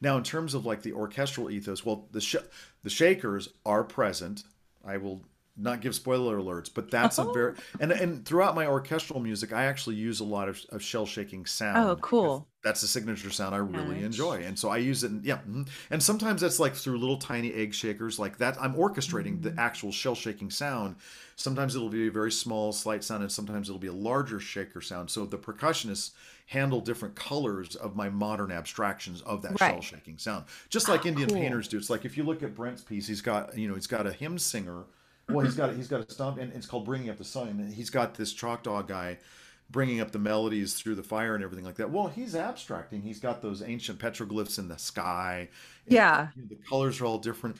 Now, in terms of like the orchestral ethos, well, the sh- the shakers are present. I will not give spoiler alerts, but that's Oh. a very and and throughout my orchestral music, I actually use a lot of, of shell shaking sound. Oh, cool. That's a signature sound I really Nice. enjoy, and so I use it. In, yeah, mhm. and sometimes that's like through little tiny egg shakers like that. I'm orchestrating the actual shell shaking sound. Sometimes it'll be a very small, slight sound, and sometimes it'll be a larger shaker sound. So the percussionists handle different colors of my modern abstractions of that Right. shell shaking sound, just like Indian cool. painters do. It's like if you look at Brent's piece, he's got you know he's got a hymn singer. Well, he's got he's got a stomp, and it's called "Bringing Up the Sun." And he's got this Choctaw guy bringing up the melodies through the fire and everything like that. Well, he's abstracting. He's got those ancient petroglyphs in the sky. Yeah. you know, the colors are all different.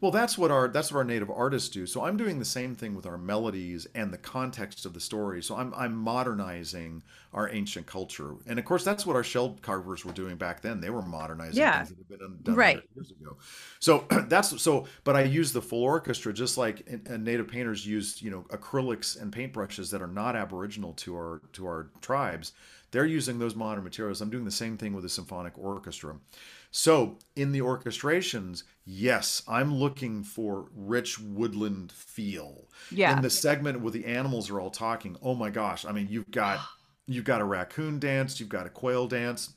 Well, that's what our that's what our native artists do. So I'm doing the same thing with our melodies and the context of the story. So I'm I'm modernizing our ancient culture, and of course that's what our shell carvers were doing back then. They were modernizing Yeah. things that had been done Right. years ago. So that's so. But I use the full orchestra just like uh, native painters used, you know, acrylics and paintbrushes that are not aboriginal to our to our tribes. They're using those modern materials. I'm doing the same thing with a symphonic orchestra. So in the orchestrations, yes, I'm looking for rich woodland feel. Yeah. In the segment where the animals are all talking, oh my gosh! I mean, you've got you've got a raccoon dance, you've got a quail dance,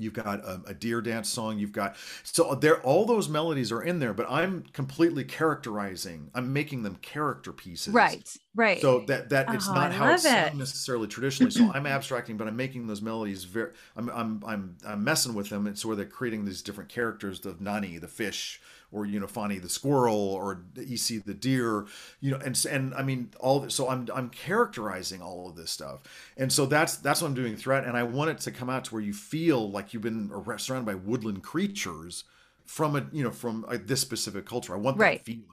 you've got a, a deer dance song you've got so there all those melodies are in there but i'm completely characterizing i'm making them character pieces Right. Right. so that that it's Oh, not I how it's it. necessarily traditionally so i'm abstracting but i'm making those melodies very i'm i'm i'm, I'm messing with them it's where they're creating these different characters the nani the fish or you know Fani the squirrel or Issi the deer you know and and I mean all so I'm I'm characterizing all of this stuff. And so that's that's what I'm doing throughout and I want it to come out to where you feel like you've been surrounded by woodland creatures from a you know from uh this specific culture. I want Right. that feeling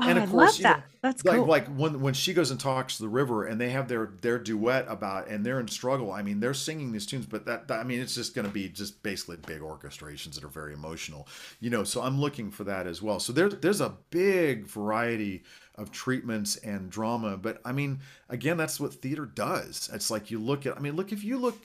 Oh, and I of course, love you know. That's like cool. like when when she goes and talks to the river and they have their their duet about and they're in struggle. I mean, they're singing these tunes, but that, that I mean, it's just going to be just basically big orchestrations that are very emotional, you know. So I'm looking for that as well. So there's there's a big variety of treatments and drama, but I mean, again, that's what theater does. It's like you look at. I mean, look if you look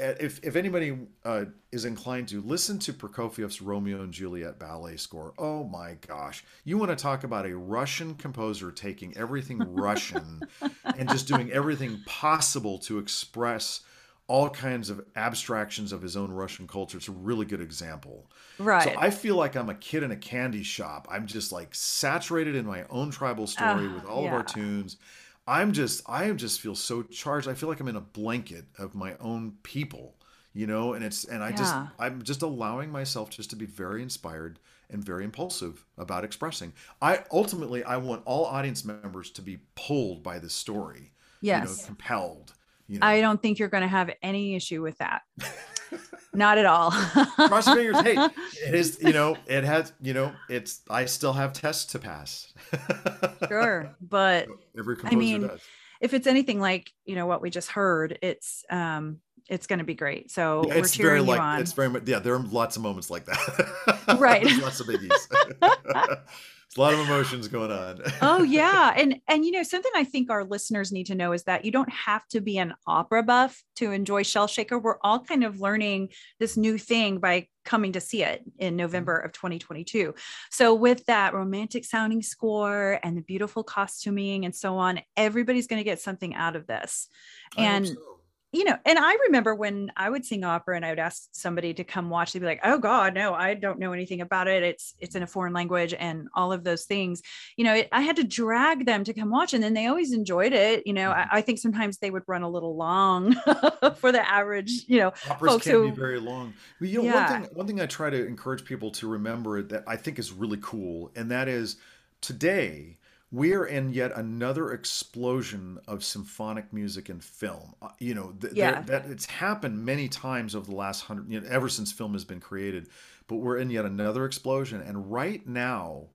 if if anybody uh, is inclined to listen to Prokofiev's Romeo and Juliet ballet score, oh my gosh, you want to talk about a Russian composer taking everything Russian and just doing everything possible to express all kinds of abstractions of his own Russian culture. It's a really good example. right. So I feel like I'm a kid in a candy shop. I'm just like saturated in my own tribal story Ah, with all of our tunes. I'm just I just feel so charged. I feel like I'm in a blanket of my own people, you know, and it's and I just I'm just allowing myself just to be very inspired and very impulsive about expressing. I ultimately I want all audience members to be pulled by this story. You know, Yes. compelled. You know. I don't think you're going to have any issue with that. Not at all. cross your fingers. Hey, it is, you know, it has, you know, it's, I still have tests to pass. sure. But Every composer mean, does. if it's anything like, you know, what we just heard, it's, um, it's going to be great. So Yeah, we're it's very cheering you on. it's very much, yeah, there are lots of moments like that. Right. Lots of biggies. It's a lot of emotions going on. oh yeah. And and you know something i think our listeners need to know is that you don't have to be an opera buff to enjoy shell shaker. We're all kind of learning this new thing by coming to see it in mm-hmm. november of 2022 so with that romantic sounding score and the beautiful costuming and so on everybody's going to get something out of this. I and so. You know, and I remember when I would sing opera and I would ask somebody to come watch, they'd be like, "Oh God, no, I don't know anything about it. It's it's in a foreign language and all of those things." You know, it, I had to drag them to come watch, and then they always enjoyed it. You know, I, mm-hmm. I think sometimes they would run a little long for the average, you know, Operas folks can who be very long. Well, you know, Yeah. one thing one thing I try to encourage people to remember that I think is really cool, and that is today we are in yet another explosion of symphonic music and film. Uh, You know, th- Yeah. that it's happened many times over the last hundred, you know, ever since film has been created. But we're in yet another explosion, and right now,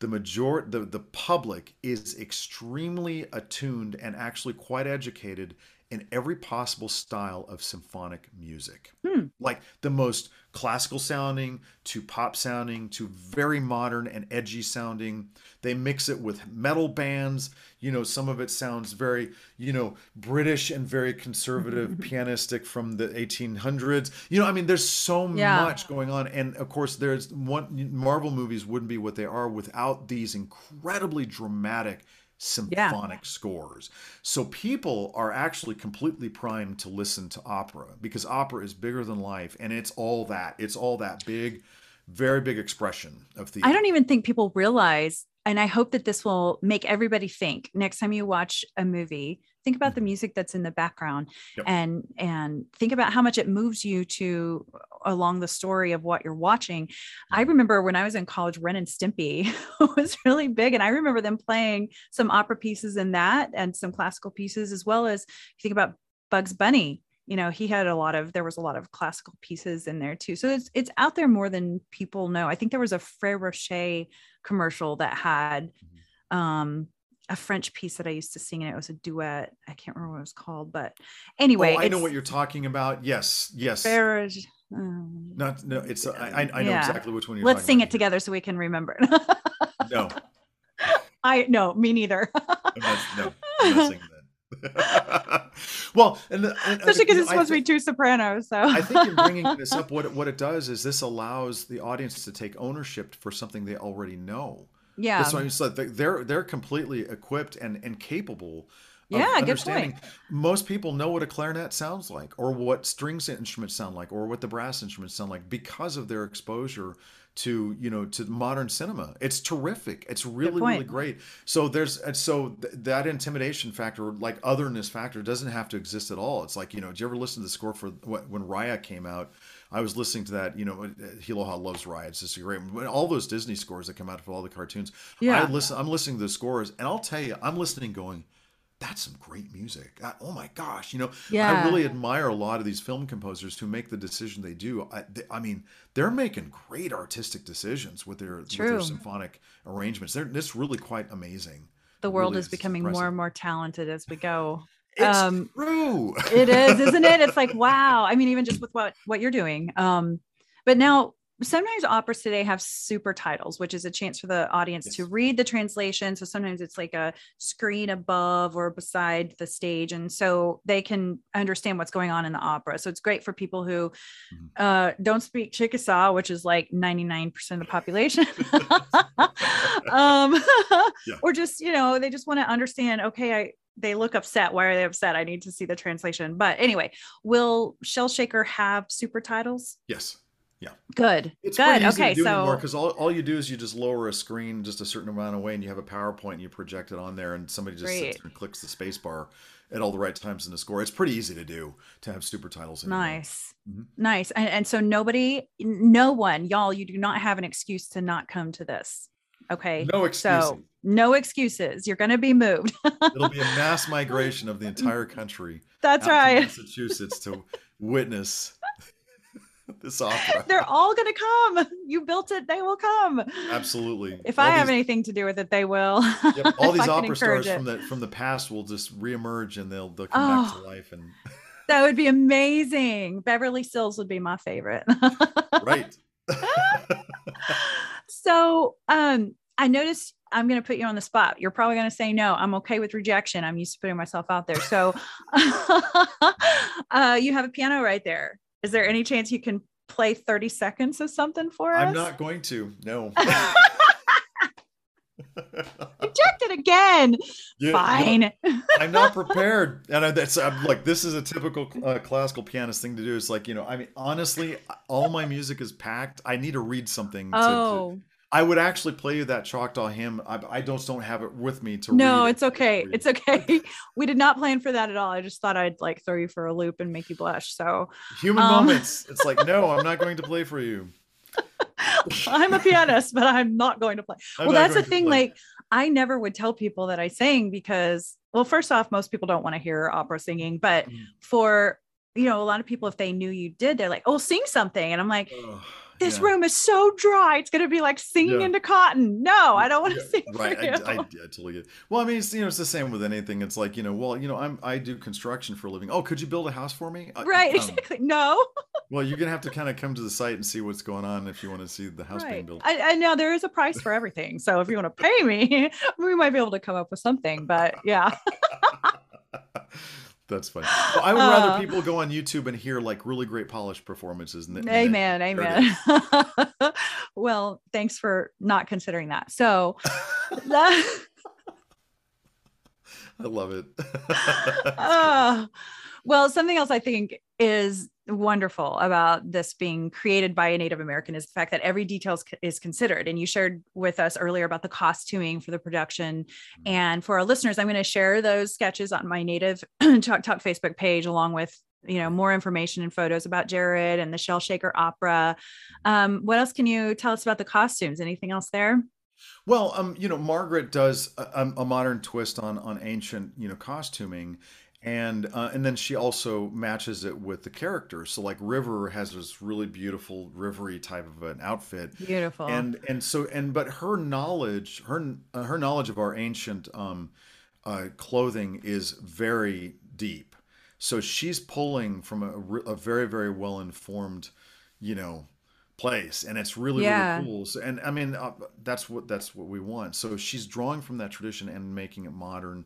the major the, the public is extremely attuned and actually quite educated in every possible style of symphonic music. Hmm. Like the most classical sounding to pop sounding to very modern and edgy sounding. They mix it with metal bands. You know, some of it sounds very, you know, British and very conservative pianistic from the 1800s. You know, I mean, there's so Yeah. much going on. And of course, there's one Marvel movies wouldn't be what they are without these incredibly dramatic symphonic scores. So people are actually completely primed to listen to opera because opera is bigger than life and it's all that. It's all that big, very big expression of theater. I don't even think people realize, and I hope that this will make everybody think next time you watch a movie, think about the mm-hmm. music that's in the background Yep. and and think about how much it moves you to uh, along the story of what you're watching. I mm-hmm. remember when I was in college, Ren and Stimpy was really big. And I remember them playing some opera pieces in that and some classical pieces, as well as you think about Bugs Bunny. You know, he had a lot of there was a lot of classical pieces in there too. So it's it's out there more than people know. I think there was a Ferrero Rocher commercial that had um a French piece that I used to sing and it was a duet. I can't remember what it was called, but anyway, oh, I know what you're talking about. Yes, yes. Frere- um, Not no. It's I, I I know Yeah. exactly which one you're. Let's sing about. it together so we can remember. No, I no, me neither. I'm not, no, I'm not singing that. well, and, the, and Especially because it's I supposed to be two sopranos. So I think in bringing this up, what it, what it does is this allows the audience to take ownership for something they already know. yeah, That's why it's like they- they're they're completely equipped and and capable. Of Yeah, good point. Most people know what a clarinet sounds like, or what strings instruments sound like, or what the brass instruments sound like because of their exposure to you know to modern cinema. It's terrific. It's really really great. So there's and so th- that intimidation factor, like otherness factor, doesn't have to exist at all. It's like you know, did you ever listen to the score for when Raya came out? I was listening to that. You know, uh, Hiloha loves Raya. It's just great. When all those Disney scores that come out for all the cartoons. Yeah. I listen. I'm listening to the scores, and I'll tell you, I'm listening, going, "That's some great music." I- oh my gosh, you know, I really admire a lot of these film composers who make the decision they do. I, they, I mean, they're making great artistic decisions with their with their symphonic arrangements. They're it's really quite amazing. the world really is becoming impressive. more and more talented as we go. It's um, true. it is isn't it it's like wow i mean even just with what what you're doing um but now sometimes operas today have super titles which is a chance for the audience to read the translation. So sometimes it's like a screen above or beside the stage and so they can understand what's going on in the opera. So it's great for people who Mhm. uh, don't speak chickasaw which is like 99% of the population. Um, Yeah. or just you know they just want to understand okay i they look upset. Why are they upset? I need to see the translation. But anyway will shell shaker have super titles? Yes. Good It's good okay so because all, all you do is you just lower a screen just a certain amount away and you have a PowerPoint and you project it on there and somebody just Great. sits there and clicks the space bar at all the right times in the score. It's pretty easy to do to have super titles. anymore. nice Mhm. nice and, and so nobody no one y'all you do not have an excuse to not come to this okay No excuses. so no excuses you're going to be moved It'll be a mass migration of the entire country. that's right Massachusetts to witness this opera. they're all going to come you built it they will come Absolutely. if All i have anything to do with it they will Yep, all these opera stars it. from the from the past will just reemerge and they'll they'll come back Oh. to life and That would be amazing. Beverly Sills would be my favorite. right. so um I noticed I'm going to put you on the spot. You're probably going to say no. I'm okay with rejection. I'm used to putting myself out there. So uh you have a piano right there. Is there any chance you can play 30 seconds of something for us? I'm not going to. No. Rejected again. You- Fine. I'm not prepared, and I, that's I'm like this is a typical uh, classical pianist thing to do. It's like you know, I mean, honestly, all my music is packed. I need to read something. To, to- oh, I would actually play you that Choctaw hymn. I, I just don't have it with me to. no, read it. it's okay. It's okay. we did not plan for that at all. I just thought I'd like throw you for a loop and make you blush. So human um, moments. It's like no, I'm not going to play for you. I'm a pianist, but I'm not going to play. I'm well, that's the thing. play. Like, I never would tell people that I sang because, well, first off, most people don't want to hear opera singing, but Mm. for you know, a lot of people, if they knew you did, they're like, "Oh, sing something," and I'm like, this Yeah. room is so dry. It's going to be like singing Yeah. into cotton. No, I don't want to Yeah, sing right. for you. I, I, I totally get. it. Well, I mean, it's, you know, it's the same with anything. It's like you know, well, you know, I'm I do construction for a living. Oh, could you build a house for me? Right, um, exactly. No, well, you're gonna have to kind of come to the site and see what's going on if you want to see the house being built. I, I know there is a price for everything. So if you want to pay me, we might be able to come up with something. But yeah, That's funny. Well, I would rather Uh, people go on YouTube and hear like really great polished performances. And, amen, amen. well, thanks for not considering that. So that. I love it. Ah, well, something else I think is wonderful about this being created by a Native American is the fact that every detail is- considered. And you shared with us earlier about the costuming for the production. And for our listeners, I'm going to share those sketches on my Native Talk Talk Facebook page, along with you know more information and photos about Jerod and the Shell Shaker Opera. Um, what else can you tell us about the costumes? Anything else there? Well, um, you know, Margaret does a, a modern twist on on ancient, you know, costuming, and uh, and then she also matches it with the character. So like River has this really beautiful rivery type of an outfit, Beautiful. and and so and but her knowledge, her uh, her knowledge of our ancient um, uh, clothing is very deep. So she's pulling from a, a very very well informed, you know, place, and it's really Yeah. really cool. So, and I mean uh, that's what that's what we want. So she's drawing from that tradition and making it modern.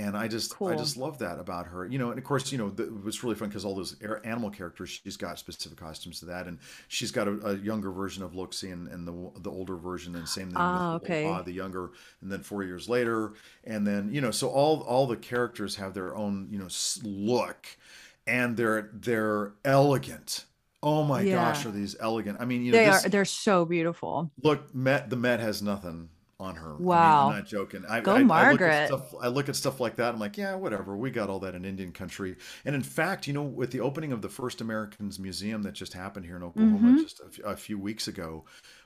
And I just, I just love that about her, you know. And of course, you know, the, it's really fun because all those air- animal characters, she's got specific costumes to that, and she's got a, a younger version of Luxie and, and the the older version, and same thing Ah, with okay. Ah, the younger, and then four years later, and then you know, so all all the characters have their own you know look, and they're they're elegant. Oh my gosh, are these elegant? I mean, you know, they this, are they're so beautiful. look, Met the Met has nothing on her. I mean, Wow. I'm not joking. I, Go I, I look Margaret. at stuff. I look at stuff like that. I'm like, yeah, whatever. We got all that in Indian country. And in fact, you know, with the opening of the First Americans Museum that just happened here in Oklahoma Mhm. just a few weeks ago,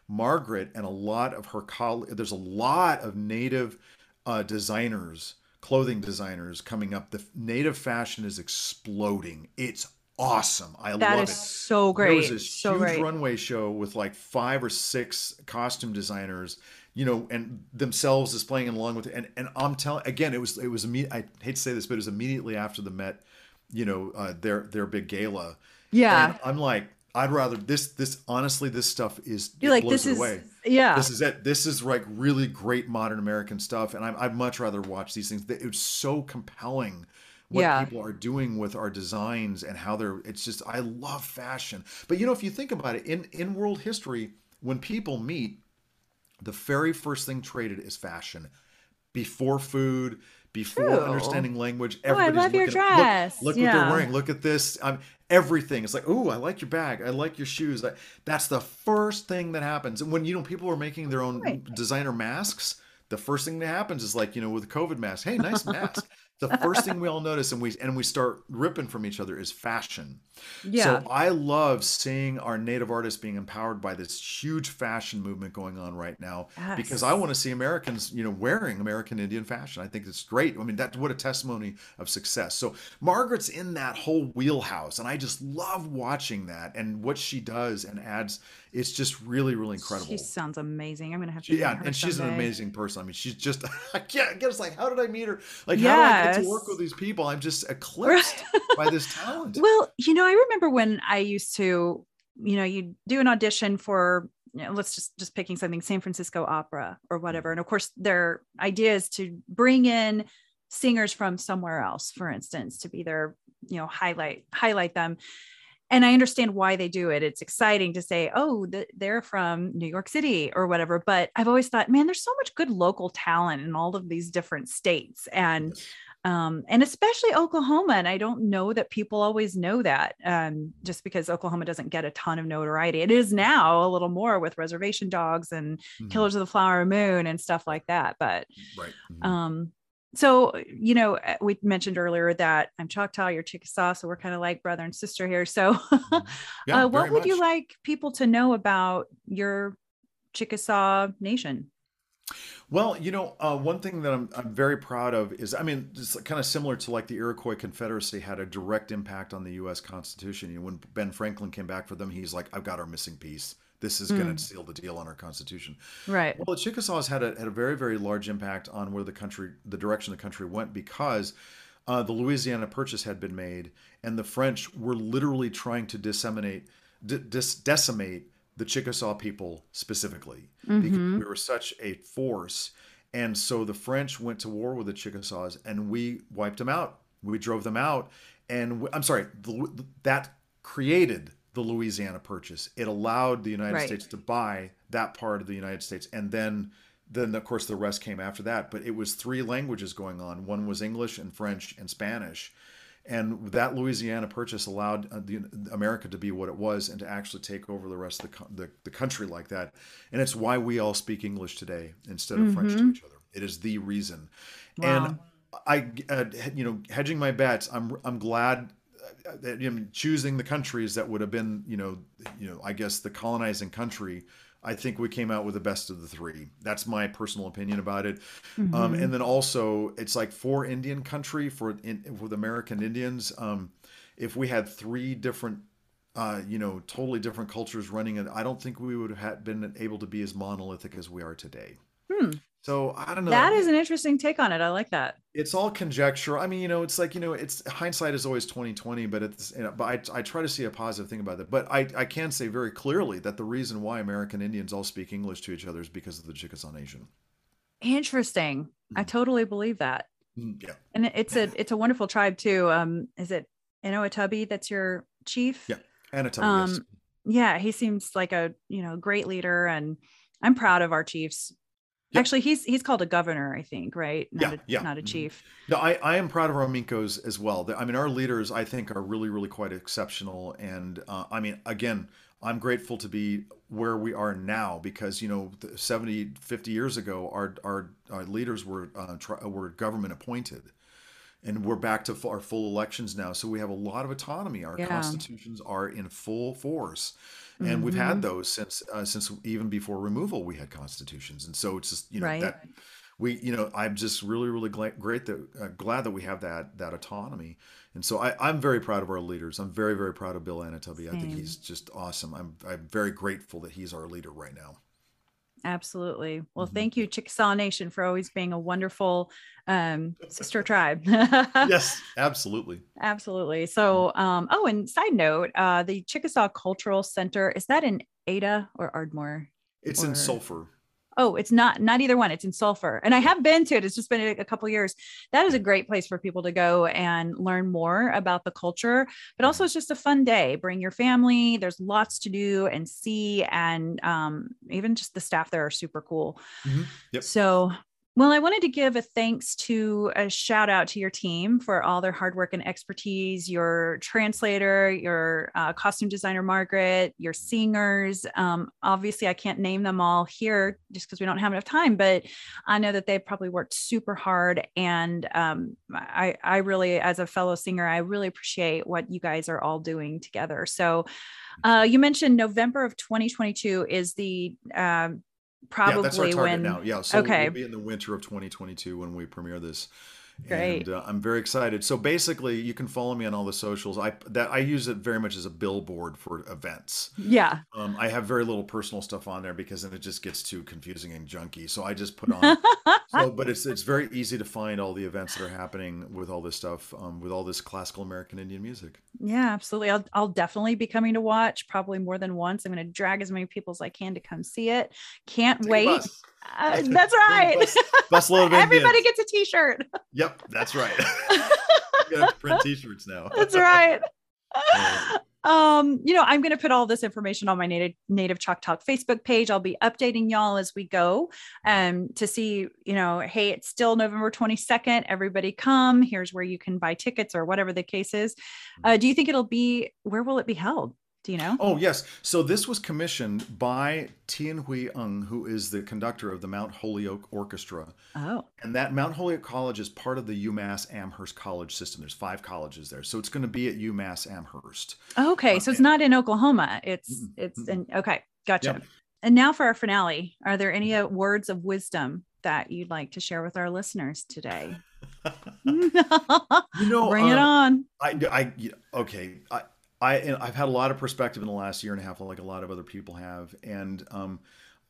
Margaret and a lot of her colleagues. There's a lot of Native uh, designers, clothing designers coming up. The Native fashion is exploding. It's awesome. I That love is it. so great. There was this so huge great. runway show with like five or six costume designers, you know, and themselves is playing along with it. And and I'm telling again, it was it was imme- I hate to say this, but it was immediately after the Met, you know, uh, their their big gala. Yeah. And I'm like, I'd rather this this honestly, this stuff is You're like, this is away. yeah. This is it. This is like really great modern American stuff, and I, I'd much rather watch these things. It's so compelling what Yeah. people are doing with our designs and how they're. It's just I love fashion, but you know if you think about it in in world history, when people meet, the very first thing traded is fashion, before food. Before True. understanding language, Oh, I everybody's love your looking at- dress. Look, look what they're wearing. Look at this. Um, everything. It's like, oh, I like your bag. I like your shoes. That- That's the first thing that happens. And when you know people are making their own Right. designer masks, the first thing that happens is like, you know, with the COVID mask. Hey, nice mask. The first thing we all notice and we and we start ripping from each other is fashion. yeah. So I love seeing our native artists being empowered by this huge fashion movement going on right now because I want to see Americans, you know, wearing American Indian fashion. I think it's great. I mean, that's what a testimony of success. So Margaret's in that whole wheelhouse and I just love watching that and what she does and adds it's just really really incredible. She sounds amazing. I'm gonna have to. She- yeah, and she's an amazing person. I mean, she's just I can't get us like, how did I meet her? Like, how did I get to work with these people? I'm just eclipsed by this talent. Well, you know, I remember when I used to, you know, you do an audition for, you know, let's just just picking something, San Francisco Opera or whatever, and of course, their idea is to bring in singers from somewhere else, for instance, to be their, you know, highlight highlight them. And I understand why they do it. It's exciting to say, oh, th- they're from New York City or whatever. But I've always thought, man, there's so much good local talent in all of these different states. And um, and especially Oklahoma. And I don't know that people always know that um, just because Oklahoma doesn't get a ton of notoriety. It is now a little more with reservation dogs and Mhm. Killers of the Flower Moon and stuff like that. But Right. Mhm. um, so you know, uh, we mentioned earlier that I'm Choctaw, you're Chickasaw, so we're kind of like brother and sister here. So, Yeah, uh, what would you like people to know about your Chickasaw Nation? Well, you know, uh, one thing that I'm, I'm very proud of is, I mean, it's kind of similar to like the Iroquois Confederacy had a direct impact on the U.S. Constitution. You know, when Ben Franklin came back for them, he's like, "I've got our missing piece. This is going to seal the deal on our constitution. Right. Well, the Chickasaws had a had a very very large impact on where the country, the direction the country went because uh, the Louisiana Purchase had been made, and the French were literally trying to disseminate, d- dis- decimate the Chickasaw people specifically because we were such a force. And so the French went to war with the Chickasaws, and we wiped them out. We drove them out, and we, I'm sorry, the, that created the Louisiana Purchase. It allowed the United Right. States to buy that part of the United States, and then then of course the rest came after that. But it was three languages going on. One was English and French and Spanish, and that Louisiana Purchase allowed uh, the, America to be what it was and to actually take over the rest of the, the the country like that. And it's why we all speak English today instead of French to each other. It is the reason. And I, uh, you know, hedging my bets, I'm I'm glad that you know, choosing the countries that would have been, you know, you know, I guess the colonizing country. I think we came out with the best of the three. That's my personal opinion about it. Um, and then also, it's like for Indian country for in, with American Indians. Um, if we had three different, uh, you know, totally different cultures running it, I don't think we would have been able to be as monolithic as we are today. Hmm. So I don't know. That is an interesting take on it. I like that. it's all conjecture. I mean, you know, it's like you know, it's hindsight is always twenty twenty, but it's you know, but I, I try to see a positive thing about it. But I I can say very clearly that the reason why American Indians all speak English to each other is because of the Chickasaw Nation. Interesting. I totally believe that. Mm, Yeah, And it's a it's a wonderful tribe too. Um, is it Inouye that's your chief? Yeah. Yes. Um, yeah, he seems like a you know great leader, and I'm proud of our chiefs. Yep. Actually, he's he's called a governor, I think, right? Not Yeah, a, yeah. not a Mhm. chief. No, I, I am proud of our Minkos as well. I mean, our leaders, I think, are really, really quite exceptional. And uh, I mean, again, I'm grateful to be where we are now because, you know, the 70, 50 years ago, our, our, our leaders were, uh, tri- were government appointed. And we're back to our full elections now. So we have a lot of autonomy. Our Yeah. constitutions are in full force. And we've had those since uh, since even before removal, we had constitutions, and so it's just you know Right. that we you know i'm just really really glad, great that uh, glad that we have that that autonomy. And so I, i'm very proud of our leaders. I'm very very proud of Bill Anoatubby i think he's just awesome. I'm i'm very grateful that he's our leader right now Absolutely. Well, Mhm. thank you, Chickasaw Nation, for always being a wonderful um, sister tribe. yes absolutely Absolutely. So, um, oh, and side note, uh, the Chickasaw Cultural Center is that in Ada or Ardmore? it's Or- in Sulphur Oh, it's not not either one. It's in Sulphur, and I have been to it. It's just been a, couple years. That is a great place for people to go and learn more about the culture. But also, it's just a fun day. Bring your family. There's lots to do and see, and um, even just the staff there are super cool. Mhm. Yep. So, well, I wanted to give a thanks to a shout out to your team for all their hard work and expertise, your translator, your uh, costume designer, Margaret, your singers. Um, obviously, I can't name them all here just because we don't have enough time, but I know that they've probably worked super hard. And um, I, I really, as a fellow singer, I really appreciate what you guys are all doing together. So, uh, you mentioned November of 2022 is the um, probably yeah that's our target when now yeah so okay. we'll be in the winter of 2022 when we premiere this Great. and uh, i'm very excited so basically you can follow me on all the socials i that i use it very much as a billboard for events yeah Um, I have very little personal stuff on there because then it just gets too confusing and junky. So I just put on. so, but it's it's very easy to find all the events that are happening with all this stuff, um, with all this classical American Indian music. Yeah, absolutely. I'll, I'll definitely be coming to watch probably more than once. I'm going to drag as many people as I can to come see it. Can't Take wait. Uh, that's right. Bus, of Everybody Indians. gets a t-shirt. Yep, that's right. Gonna print T-shirts now. That's right. Um, you know, I'm going to put all this information on my native native ChocTalk Facebook page. I'll be updating y'all as we go um to see, you know, hey, it's still November 22nd. Everybody come. Here's where you can buy tickets or whatever the case is. Uh, do you think it'll be where will it be held? Do you know? Oh yes. So this was commissioned by Tianhui Ng, who is the conductor of the Mount Holyoke Orchestra. Oh, And that Mount Holyoke College is part of the UMass Amherst College system. There's five colleges there. So it's going to be at UMass Amherst. okay. So it's Okay. not in Oklahoma. It's it's in okay. Gotcha. And now for our finale, are there any uh, words of wisdom that you'd like to share with our listeners today? You know, Bring it um, on. I, I, okay. I, I I've had a lot of perspective in the last year and a half, like a lot of other people have, and um,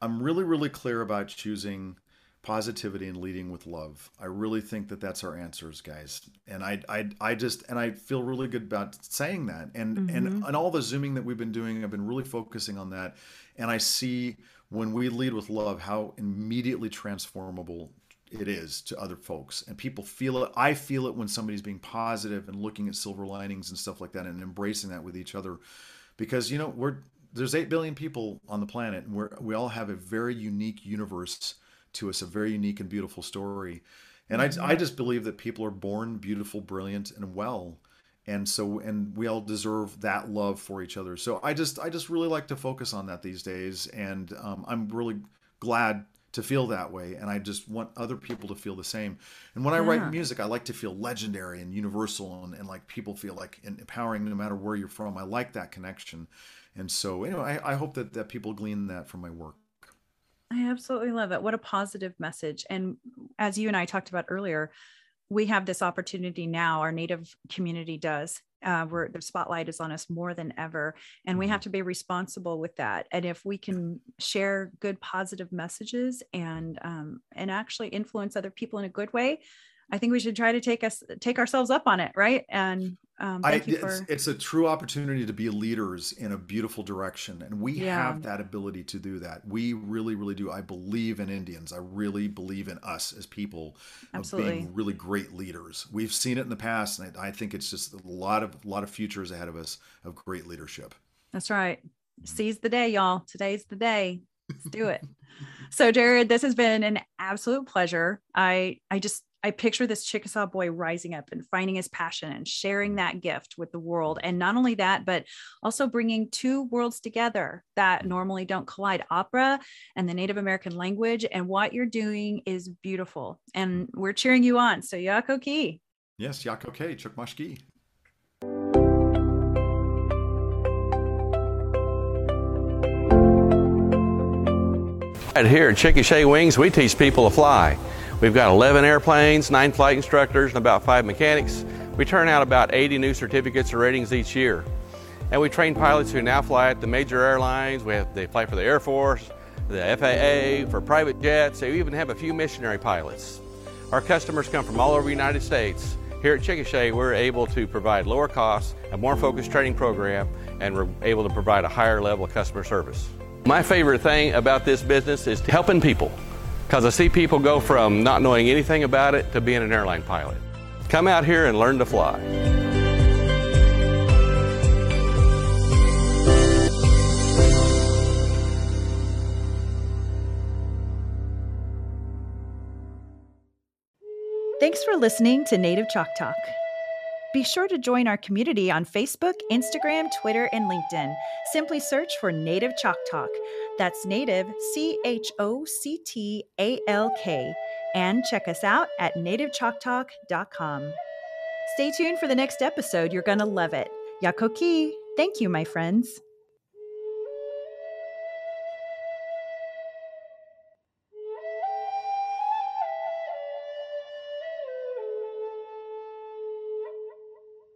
I'm really really clear about choosing positivity and leading with love. I really think that that's our answers, guys. And I I I just and I feel really good about saying that. And mm-hmm. and and all the zooming that we've been doing, I've been really focusing on that. And I see when we lead with love how immediately transformable it is to other folks. And people feel it. I feel it when somebody's being positive and looking at silver linings and stuff like that and embracing that with each other. Because you know we're there's 8 billion people on the planet and we're we all have a very unique universe to us a very unique and beautiful story. And. I, I just believe that people are born beautiful brilliant and well. And so and we all deserve that love for each other. So i just i just really like to focus on that these days. And um, i'm really glad to feel that way and i just want other people to feel the same. And when i write music i like to feel legendary and universal and, and like people feel like empowering no matter where you're from. I like that connection. And so anyway I, I hope that, that people glean that from my work. I absolutely love it what a positive message. And as you and i talked about earlier we have this opportunity now our native community does uh, where the spotlight is on us more than ever and we have mm-hmm. to be responsible with that and if we can share good positive messages and um, and actually influence other people in a good way I think we should try to take us take ourselves up on it, right? And um, thank I, you for... it's, it's, a true opportunity to be leaders in a beautiful direction, and we yeah. have that ability to do that. We really, really do. I believe in Indians. I really believe in us as people Absolutely. of being really great leaders. We've seen it in the past, and I, I think it's just a lot of a lot of futures ahead of us of great leadership. That's right. Seize the day, y'all. Today's the day. Let's do it. so, Jerod, this has been an absolute pleasure. I I just I picture this Chickasaw boy rising up and finding his passion and sharing that gift with the world. And not only that, but also bringing two worlds together that normally don't collide opera and the Native American language. And what you're doing is beautiful. And we're cheering you on. So, Yakoke. Yes, Yakoke, Chukmashki. Right here at Chickasha Wings, we teach people to fly. We've got 11 airplanes, nine flight instructors, and about five mechanics. We turn out about 80 new certificates or ratings each year. And we train pilots who now fly at the major airlines. We have, they fly for the Air Force, the FAA, for private jets. They even have a few missionary pilots. Our customers come from all over the United States. Here at Chickasha, we're able to provide lower costs, a more focused training program, and we're able to provide a higher level of customer service. My favorite thing about this business is helping people because I see people go from not knowing anything about it to being an airline pilot. Come out here and learn to fly. Thanks for listening to Native ChocTalk. Be sure to join our community on Facebook, Instagram, Twitter, and LinkedIn. Simply search for Native Chalk Talk. That's Native, C H O C T A L K. And check us out at nativechoctalk.com. Stay tuned for the next episode. You're going to love it. Yakoke. Thank you, my friends.